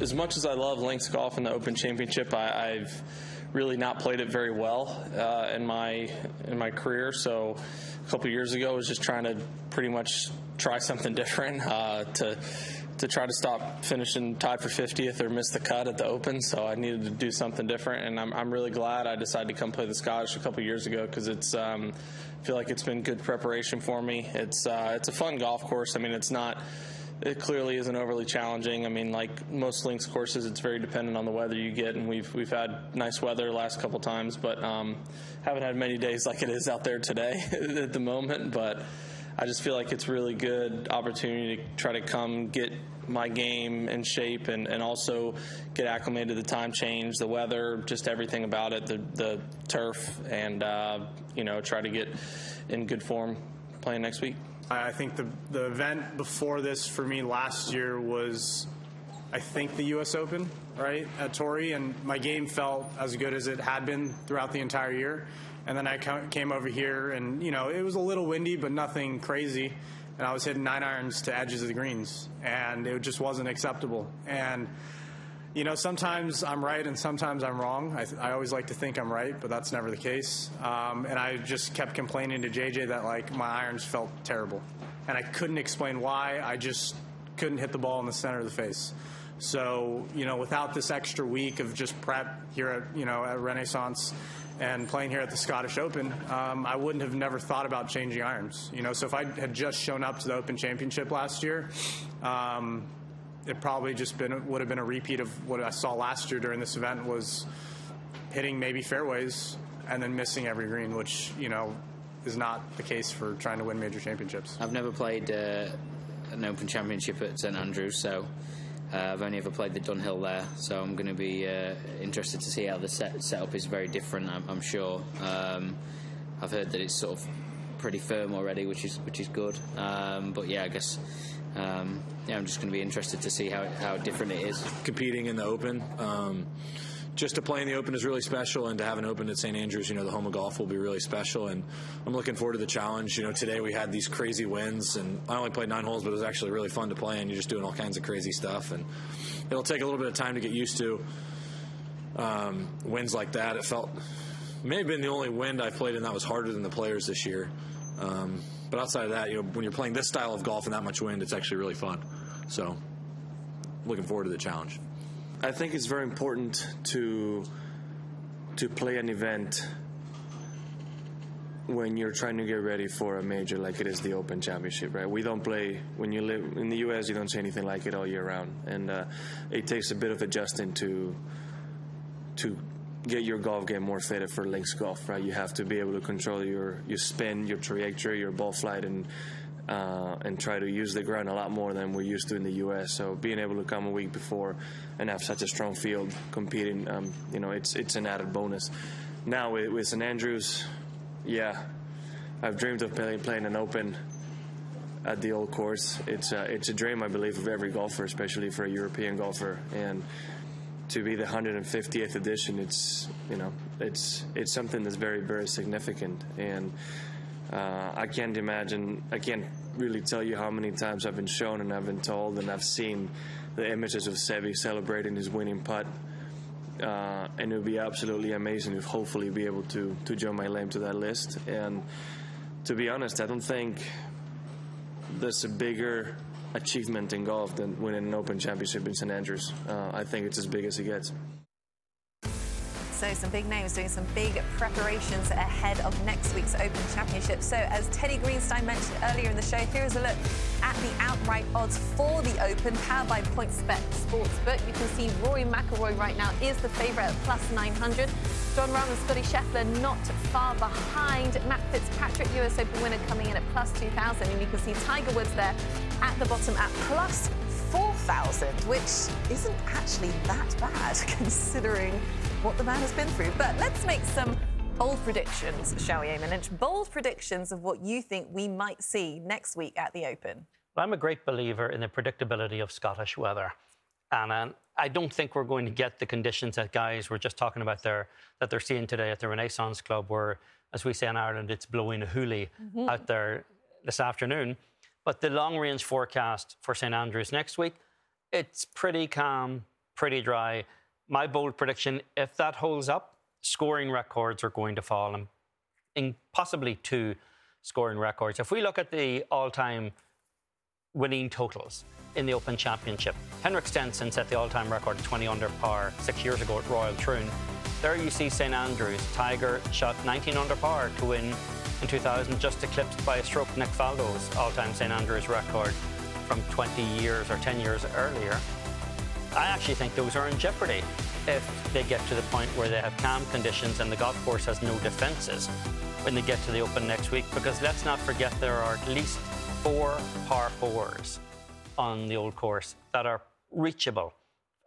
As much as I love links golf and the Open Championship, I, have really not played it very well uh, in my in my career. So a couple years ago, I was just trying to pretty much try something different uh, to to try to stop finishing tied for 50th or miss the cut at the Open. So I needed to do something different, and I'm, I'm really glad I decided to come play the Scottish a couple years ago because it's um, I feel like it's been good preparation for me. It's uh, it's a fun golf course. I mean, it's not it clearly isn't overly challenging. I mean, like most links courses, it's very dependent on the weather you get, and we've we've had nice weather the last couple times, but um, haven't had many days like it is out there today at the moment. But I just feel like it's really good opportunity to try to come get my game in shape and, and also get acclimated to the time change, the weather, just everything about it, the the turf, and uh, you know try to get in good form playing next week. I think the the event before this for me last year was, I think the U.S. Open, right at Torrey, and my game felt as good as it had been throughout the entire year. And then I came over here, and you know it was a little windy, but nothing crazy. And I was hitting nine irons to edges of the greens, and it just wasn't acceptable. And you know, sometimes I'm right and sometimes I'm wrong. I, th- I, always like to think I'm right, but that's never the case. Um, and I just kept complaining to JJ that like my irons felt terrible, and I couldn't explain why. I just couldn't hit the ball in the center of the face. So you know, without this extra week of just prep here at you know at Renaissance and playing here at the Scottish Open, um, I wouldn't have never thought about changing irons. You know, so if I had just shown up to the Open Championship last year. Um, it probably just been would have been a repeat of what I saw last year during this event was hitting maybe fairways and then missing every green, which you know is not the case for trying to win major championships. I've never played uh, an Open Championship at St Andrews, so uh, I've only ever played the Dunhill there. So I'm going to be uh, interested to see how the set, setup is very different. I'm, I'm sure. Um, I've heard that it's sort of pretty firm already, which is which is good. Um, but yeah, I guess um, yeah, I'm just going to be interested to see how, how different it is. Competing in the Open. Um, just to play in the Open is really special, and to have an Open at St. Andrews, you know, the home of golf will be really special. And I'm looking forward to the challenge. You know, today we had these crazy winds, and I only played nine holes, but it was actually really fun to play. And you're just doing all kinds of crazy stuff, and it'll take a little bit of time to get used to um, winds like that. It felt may have been the only wind I played in that was harder than the players this year. Um, but outside of that, you know, when you're playing this style of golf in that much wind, it's actually really fun. So, looking forward to the challenge. I think it's very important to to play an event when you're trying to get ready for a major like it is the Open Championship, right? We don't play when you live in the U.S. You don't see anything like it all year round, and uh, it takes a bit of adjusting to to get your golf game more fitted for links golf, right? You have to be able to control your your spin, your trajectory, your ball flight, and uh, and try to use the ground a lot more than we're used to in the U.S. So being able to come a week before and have such a strong field competing, um, you know, it's it's an added bonus. Now with, with St Andrews, yeah, I've dreamed of playing, playing an Open at the old course. It's a, it's a dream, I believe, of every golfer, especially for a European golfer, and to be the 150th edition, it's you know it's it's something that's very very significant, and uh, I can't imagine. I can't really tell you how many times I've been shown and I've been told and I've seen the images of Seve celebrating his winning putt. Uh, and it would be absolutely amazing if hopefully be able to to join my name to that list. And to be honest, I don't think there's a bigger achievement in golf than winning an Open Championship in St Andrews. Uh, I think it's as big as it gets. So some big names doing some big preparations ahead of next week's Open Championship. So as Teddy Greenstein mentioned earlier in the show, here's a look at the outright odds for the Open, powered by PointsBet Sportsbook. You can see Rory McIlroy right now is the favourite at plus 900. Jon Rahm and Scottie Scheffler not far behind. Matt Fitzpatrick, US Open winner, coming in at plus 2,000. And you can see Tiger Woods there at the bottom at plus 4,000, which isn't actually that bad considering what the man has been through. But let's make some bold predictions, shall we, Eamon Lynch? Bold predictions of what you think we might see next week at the Open. Well, I'm a great believer in the predictability of Scottish weather. And um, I don't think we're going to get the conditions that guys were just talking about there that they're seeing today at the Renaissance Club, where, as we say in Ireland, it's blowing a hoolie mm-hmm. out there this afternoon. But the long range forecast for St Andrews next week, it's pretty calm, pretty dry. My bold prediction: if that holds up, scoring records are going to fall, and in possibly two scoring records. If we look at the all-time winning totals in the Open Championship. Henrik Stenson set the all-time record 20 under par six years ago at Royal Troon. There you see St Andrews. Tiger shot 19 under par to win in 2000, just eclipsed by a stroke Nick Faldo's all-time St Andrews record from 20 years or 10 years earlier. I actually think those are in jeopardy if they get to the point where they have calm conditions and the golf course has no defences when they get to the Open next week. Because let's not forget there are at least four par fours on the old course that are reachable.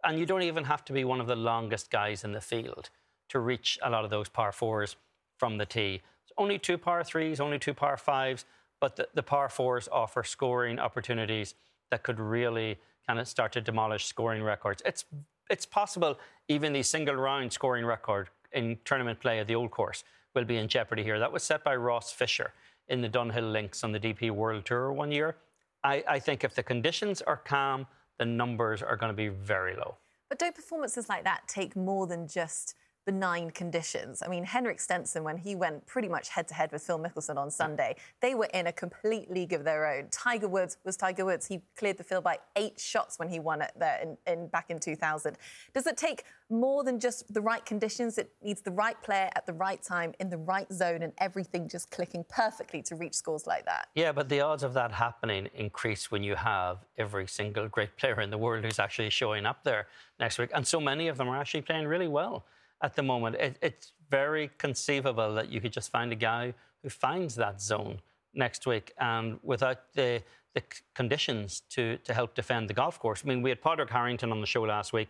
And you don't even have to be one of the longest guys in the field to reach a lot of those par fours from the tee. It's only two par threes, only two par fives, but the, the par fours offer scoring opportunities that could really of start to demolish scoring records. It's it's possible even the single round scoring record in tournament play at the old course will be in jeopardy here. That was set by Ross Fisher in the Dunhill Links on the DP World Tour one year. I, I think if the conditions are calm, the numbers are going to be very low. But don't performances like that take more than just benign conditions. I mean, Henrik Stenson, when he went pretty much head to head with Phil Mickelson on Sunday, they were in a complete league of their own. Tiger Woods was Tiger Woods. He cleared the field by eight shots when he won it there in, in back in 2000. Does it take more than just the right conditions? It needs the right player at the right time in the right zone and everything just clicking perfectly to reach scores like that. Yeah, but the odds of that happening increase when you have every single great player in the world who's actually showing up there next week. And so many of them are actually playing really well at the moment. It, it's very conceivable that you could just find a guy who finds that zone next week and without the, the conditions to, to help defend the golf course. I mean, we had Padraig Harrington on the show last week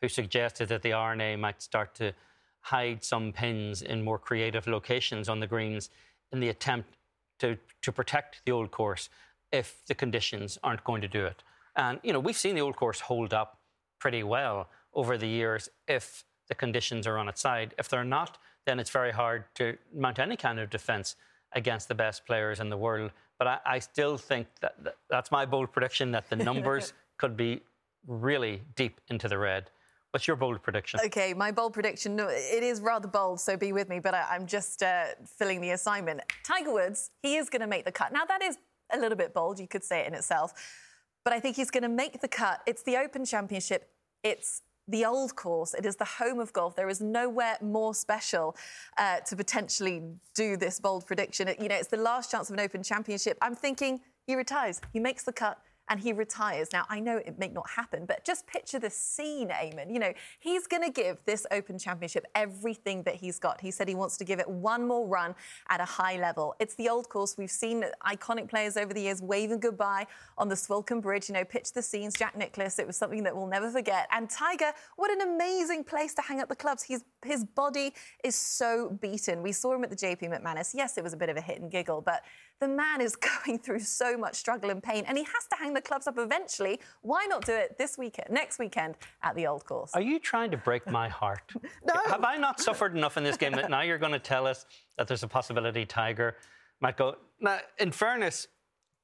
who suggested that the R&A might start to hide some pins in more creative locations on the greens in the attempt to, to protect the old course if the conditions aren't going to do it. And, you know, we've seen the old course hold up pretty well over the years if the conditions are on its side. If they're not, then it's very hard to mount any kind of defence against the best players in the world. But I, I still think that, that, that's my bold prediction that the numbers could be really deep into the red. What's your bold prediction? Okay, my bold prediction, no, it is rather bold, so be with me, but I, am just uh, filling the assignment. Tiger Woods, he is going to make the cut. Now, that is a little bit bold, you could say it in itself, but I think he's going to make the cut. It's the Open Championship, it's the old course. It is the home of golf. There is nowhere more special uh, to potentially do this bold prediction. You know, it's the last chance of an Open Championship. I'm thinking he retires. He makes the cut and he retires. Now, I know it may not happen, but just picture the scene, Eamon. You know, he's going to give this Open Championship everything that he's got. He said he wants to give it one more run at a high level. It's the old course. We've seen iconic players over the years waving goodbye on the Swilcan Bridge. You know, pitch the scenes. Jack Nicklaus, it was something that we'll never forget. And Tiger, what an amazing place to hang up the clubs. He's, his body is so beaten. We saw him at the JP McManus. Yes, it was a bit of a hit and giggle, but the man is going through so much struggle and pain, and he has to hang the clubs up eventually. Why not do it this weekend, next weekend at the Old Course? Are you trying to break my heart? no. Have I not suffered enough in this game that now you're going to tell us that there's a possibility Tiger might go? Now, in fairness,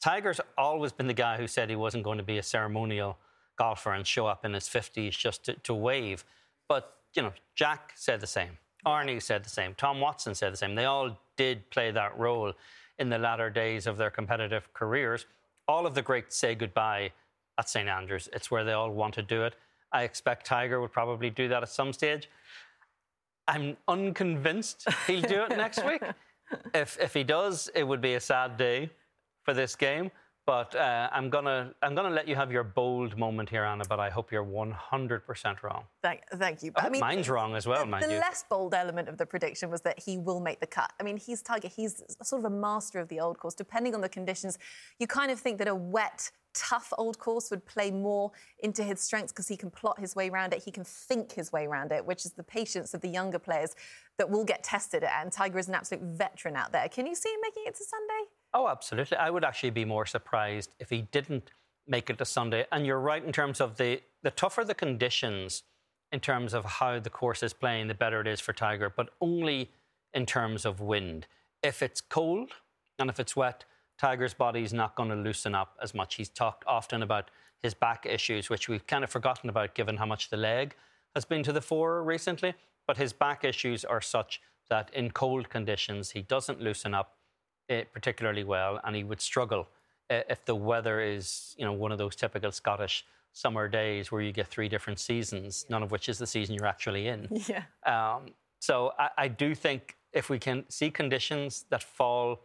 Tiger's always been the guy who said he wasn't going to be a ceremonial golfer and show up in his 50s just to, to wave. But, you know, Jack said the same. Arnie said the same. Tom Watson said the same. They all did play that role in the latter days of their competitive careers. All of the greats say goodbye at St Andrews. It's where they all want to do it. I expect Tiger would probably do that at some stage. I'm unconvinced he'll do it next week. If if he does, it would be a sad day for this game. But uh, I'm gonna I'm gonna let you have your bold moment here, Anna. But I hope you're 100% wrong. Thank, thank you. I, I mean, mine's wrong as well, the, mind the you. less bold element of the prediction was that he will make the cut. I mean, he's Tiger. He's sort of a master of the old course. Depending on the conditions, you kind of think that a wet, tough old course would play more into his strengths because he can plot his way around it. He can think his way around it, which is the patience of the younger players that will get tested. at. And Tiger is an absolute veteran out there. Can you see him making it to Sunday? Oh, absolutely. I would actually be more surprised if he didn't make it to Sunday. And you're right in terms of the, the tougher the conditions, in terms of how the course is playing, the better it is for Tiger, but only in terms of wind. If it's cold and if it's wet, Tiger's body is not going to loosen up as much. He's talked often about his back issues, which we've kind of forgotten about given how much the leg has been to the fore recently. But his back issues are such that in cold conditions, he doesn't loosen up uh, particularly well, and he would struggle uh, if the weather is, you know, one of those typical Scottish summer days where you get three different seasons, none of which is the season you're actually in. Yeah. Um, so I, I do think if we can see conditions that fall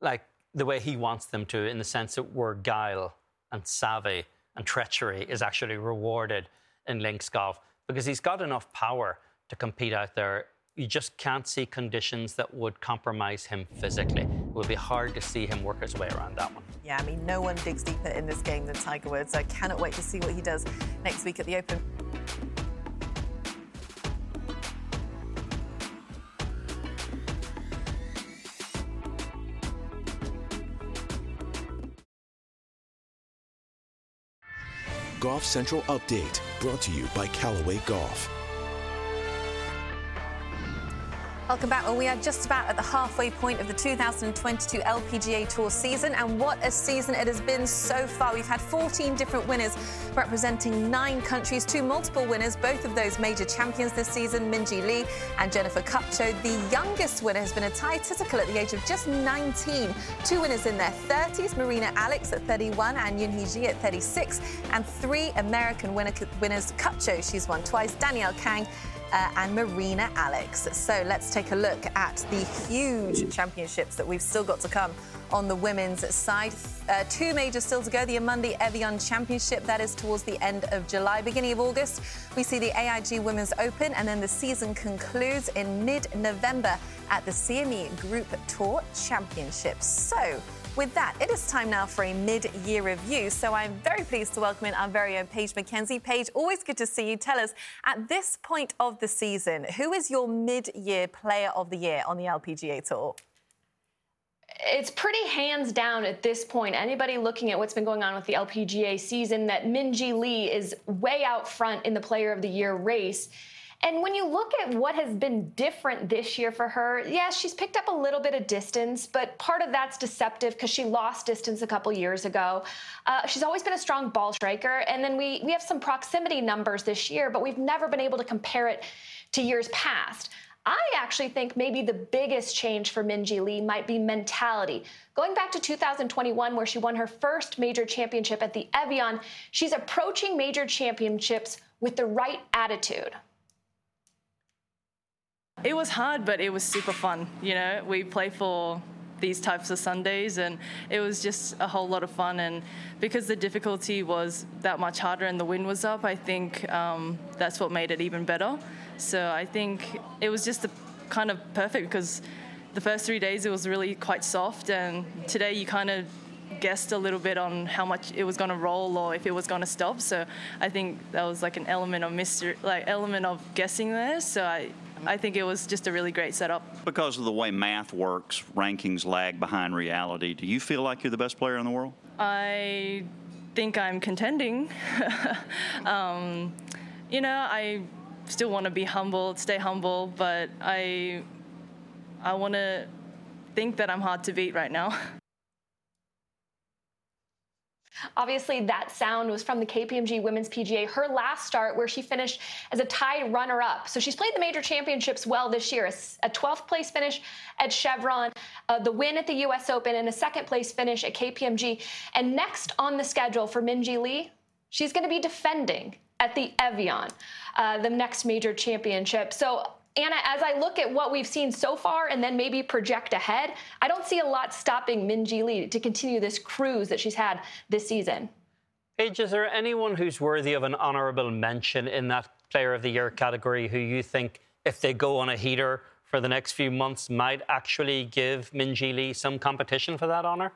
like the way he wants them to, in the sense that where guile and savvy and treachery is actually rewarded in links golf, because he's got enough power to compete out there. You just can't see conditions that would compromise him physically. It would be hard to see him work his way around that one. Yeah, I mean, no one digs deeper in this game than Tiger Woods. I cannot wait to see what he does next week at the Open. Golf Central Update brought to you by Callaway Golf. Welcome back. Well, we are just about at the halfway point of the 2022 LPGA Tour season, and what a season it has been so far. We've had 14 different winners representing nine countries, two multiple winners, both of those major champions this season, Minjee Lee and Jennifer Kupcho. The youngest winner has been Atthaya Thitikul at the age of just 19. Two winners in their 30s, Marina Alex at 31 and Eun-hee Ji at 36, and three American winner, winners, Kupcho, she's won twice, Danielle Kang uh, and Marina Alex. So let's take a look at the huge championships that we've still got to come on the women's side. Uh, two majors still to go. The Amundi Evian Championship, that is towards the end of July. Beginning of August, we see the AIG Women's Open, and then the season concludes in mid November at the CME Group Tour Championships. So, with that, it is time now for a mid-year review. So I'm very pleased to welcome in our very own Paige McKenzie. Paige, always good to see you. Tell us, at this point of the season, who is your mid-year player of the year on the LPGA Tour? it's pretty hands down at this point. Anybody looking at what's been going on with the LPGA season, that Minjee Lee is way out front in the Player of the Year race. And when you look at what has been different this year for her, yes, she's picked up a little bit of distance, but part of that's deceptive because she lost distance a couple years ago. Uh, she's always been a strong ball striker. And then we, we have some proximity numbers this year, but we've never been able to compare it to years past. I actually think maybe the biggest change for Minjee Lee might be mentality. Going back to 2021, where she won her first major championship at the Evian, she's approaching major championships with the right attitude. It was hard, but it was super fun. You know, we play for these types of Sundays, and it was just a whole lot of fun. And because the difficulty was that much harder and the wind was up, I think um, that's what made it even better. So I think it was just kind of perfect because the first three days it was really quite soft, and today you kind of guessed a little bit on how much it was going to roll or if it was going to stop. So I think that was like an element of mystery, like element of guessing there. So I I think it was just a really great setup. Because of the way math works, rankings lag behind reality. Do you feel like you're the best player in the world? I think I'm contending. um, you know, I still want to be humble, stay humble, but I I want to think that I'm hard to beat right now. Obviously, that sound was from the KPMG Women's PGA, her last start, where she finished as a tied runner up. So she's played the major championships well this year a 12th place finish at Chevron, uh, the win at the US Open, and a second place finish at KPMG. And next on the schedule for Minjee Lee, she's going to be defending at the Evian, uh, the next major championship. So Anna, as I look at what we've seen so far and then maybe project ahead, I don't see a lot stopping Minjee Lee to continue this cruise that she's had this season. Paige, is there anyone who's worthy of an honourable mention in that Player of the Year category who you think, if they go on a heater for the next few months, might actually give Minjee Lee some competition for that honour?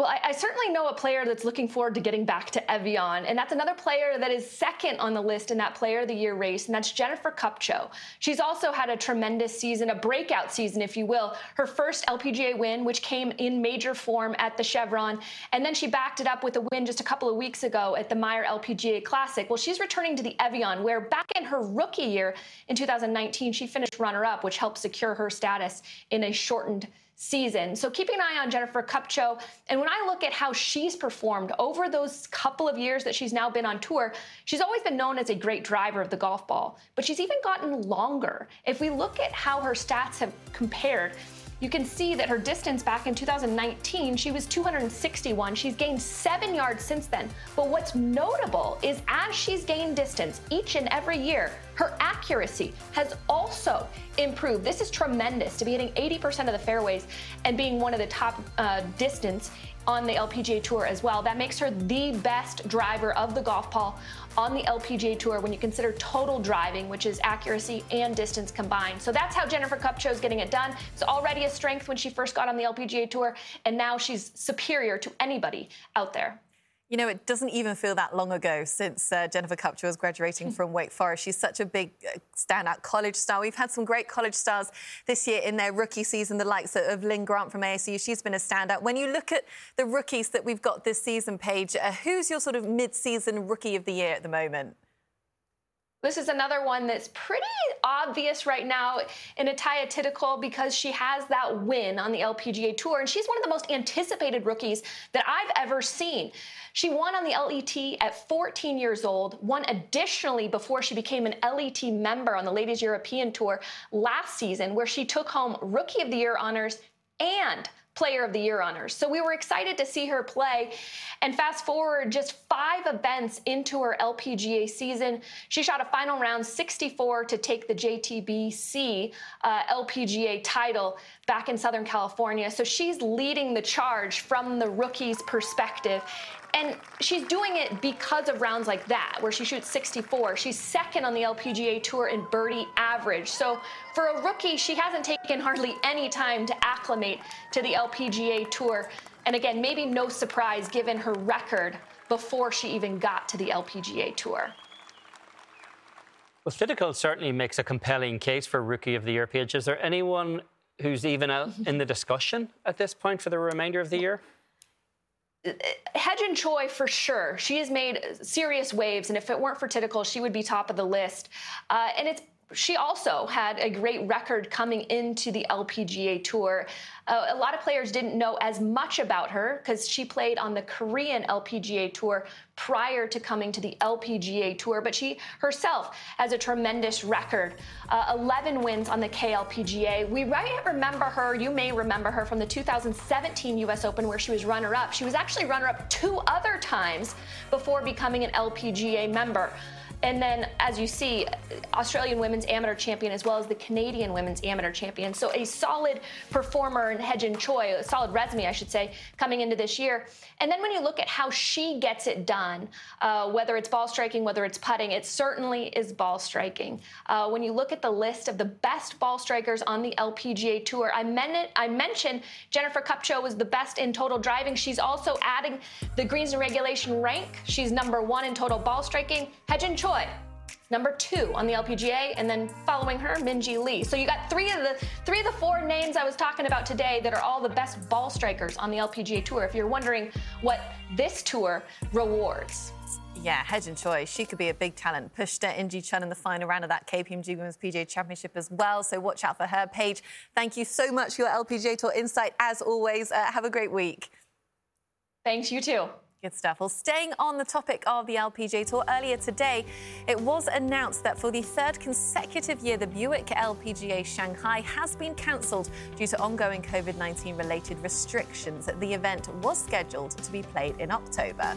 Well, I, I, certainly know a player that's looking forward to getting back to Evian, and that's another player that is second on the list in that Player of the Year race, and that's Jennifer Kupcho. She's also had a tremendous season, a breakout season, if you will. Her first LPGA win, which came in major form at the Chevron, and then she backed it up with a win just a couple of weeks ago at the Meijer LPGA Classic. Well, she's returning to the Evian, where back in her rookie year in 2019, she finished runner-up, which helped secure her status in a shortened season. So keeping an eye on Jennifer Kupcho. And when I look at how she's performed over those couple of years that she's now been on tour, she's always been known as a great driver of the golf ball, but she's even gotten longer. If we look at how her stats have compared, you can see that her distance back in 2019, she was 261. She's gained seven yards since then. But what's notable is as she's gained distance each and every year, her accuracy has also improved. This is tremendous to be hitting 80% of the fairways and being one of the top uh, distance on the LPGA Tour as well. That makes her the best driver of the golf ball on the LPGA Tour when you consider total driving, which is accuracy and distance combined. So that's how Jennifer Kupcho is getting it done. It's already a strength when she first got on the LPGA Tour, and now she's superior to anybody out there. You know, it doesn't even feel that long ago since uh, Jennifer Kupcho was graduating hmm. from Wake Forest. She's such a big uh, standout college star. We've had some great college stars this year in their rookie season, the likes of Linn Grant from ASU. She's been a standout. When you look at the rookies that we've got this season, Paige, uh, who's your sort of mid-season rookie of the year at the moment? This is another one that's pretty obvious right now in Atthaya Thitikul because she has that win on the LPGA Tour, and she's one of the most anticipated rookies that I've ever seen. She won on the LET at 14 years old, won additionally before she became an LET member on the Ladies European Tour last season, where she took home Rookie of the Year honors and Player of the Year honors. So we were excited to see her play. And fast forward just five events into her LPGA season, she shot a final round 64 to take the JTBC uh, LPGA title back in Southern California. So she's leading the charge from the rookie's perspective. And she's doing it because of rounds like that, where she shoots 64. She's second on the LPGA Tour in birdie average. So for a rookie, she hasn't taken hardly any time to acclimate to the LPGA Tour. And again, maybe no surprise given her record before she even got to the LPGA Tour. Well, Thitikul certainly makes a compelling case for Rookie of the Year, Paige. Is there anyone who's even out in the discussion at this point for the remainder of the year? Hye-Jin Choi for sure. She has made serious waves, and if it weren't for Thitikul, she would be top of the list. Uh, and it's she also had a great record coming into the LPGA Tour. Uh, a lot of players didn't know as much about her because she played on the Korean LPGA Tour prior to coming to the LPGA Tour, but she herself has a tremendous record uh, 11 wins on the KLPGA. We might remember her, you may remember her from the 2017 US Open where she was runner up. She was actually runner up two other times before becoming an LPGA member. And then, as you see, Australian women's amateur champion as well as the Canadian women's amateur champion. So a solid performer in Hye-Jin Choi, a solid resume, I should say, coming into this year. And then when you look at how she gets it done, uh, whether it's ball striking, whether it's putting, it certainly is ball striking. Uh, when you look at the list of the best ball strikers on the LPGA Tour, I, men- I mentioned Jennifer Kupcho was the best in total driving. She's also adding the greens and regulation rank. She's number one in total ball striking. Hye-Jin Choi Choi, number two on the LPGA, and then following her, Minjee Lee. So you got three of the three of the four names I was talking about today that are all the best ball strikers on the LPGA tour. If you're wondering what this tour rewards. Yeah, Hye-Jin Choi, she could be a big talent. Pushed In Gee Chun in the final round of that KPMG Women's PGA Championship as well. So watch out for her. Paige, thank you so much for your LPGA Tour insight. As always, uh, have a great week. Thanks, you too. Good stuff. Well, staying on the topic of the LPGA Tour, earlier today it was announced that for the third consecutive year, the Buick LPGA Shanghai has been cancelled due to ongoing COVID 19 related restrictions. The event was scheduled to be played in October.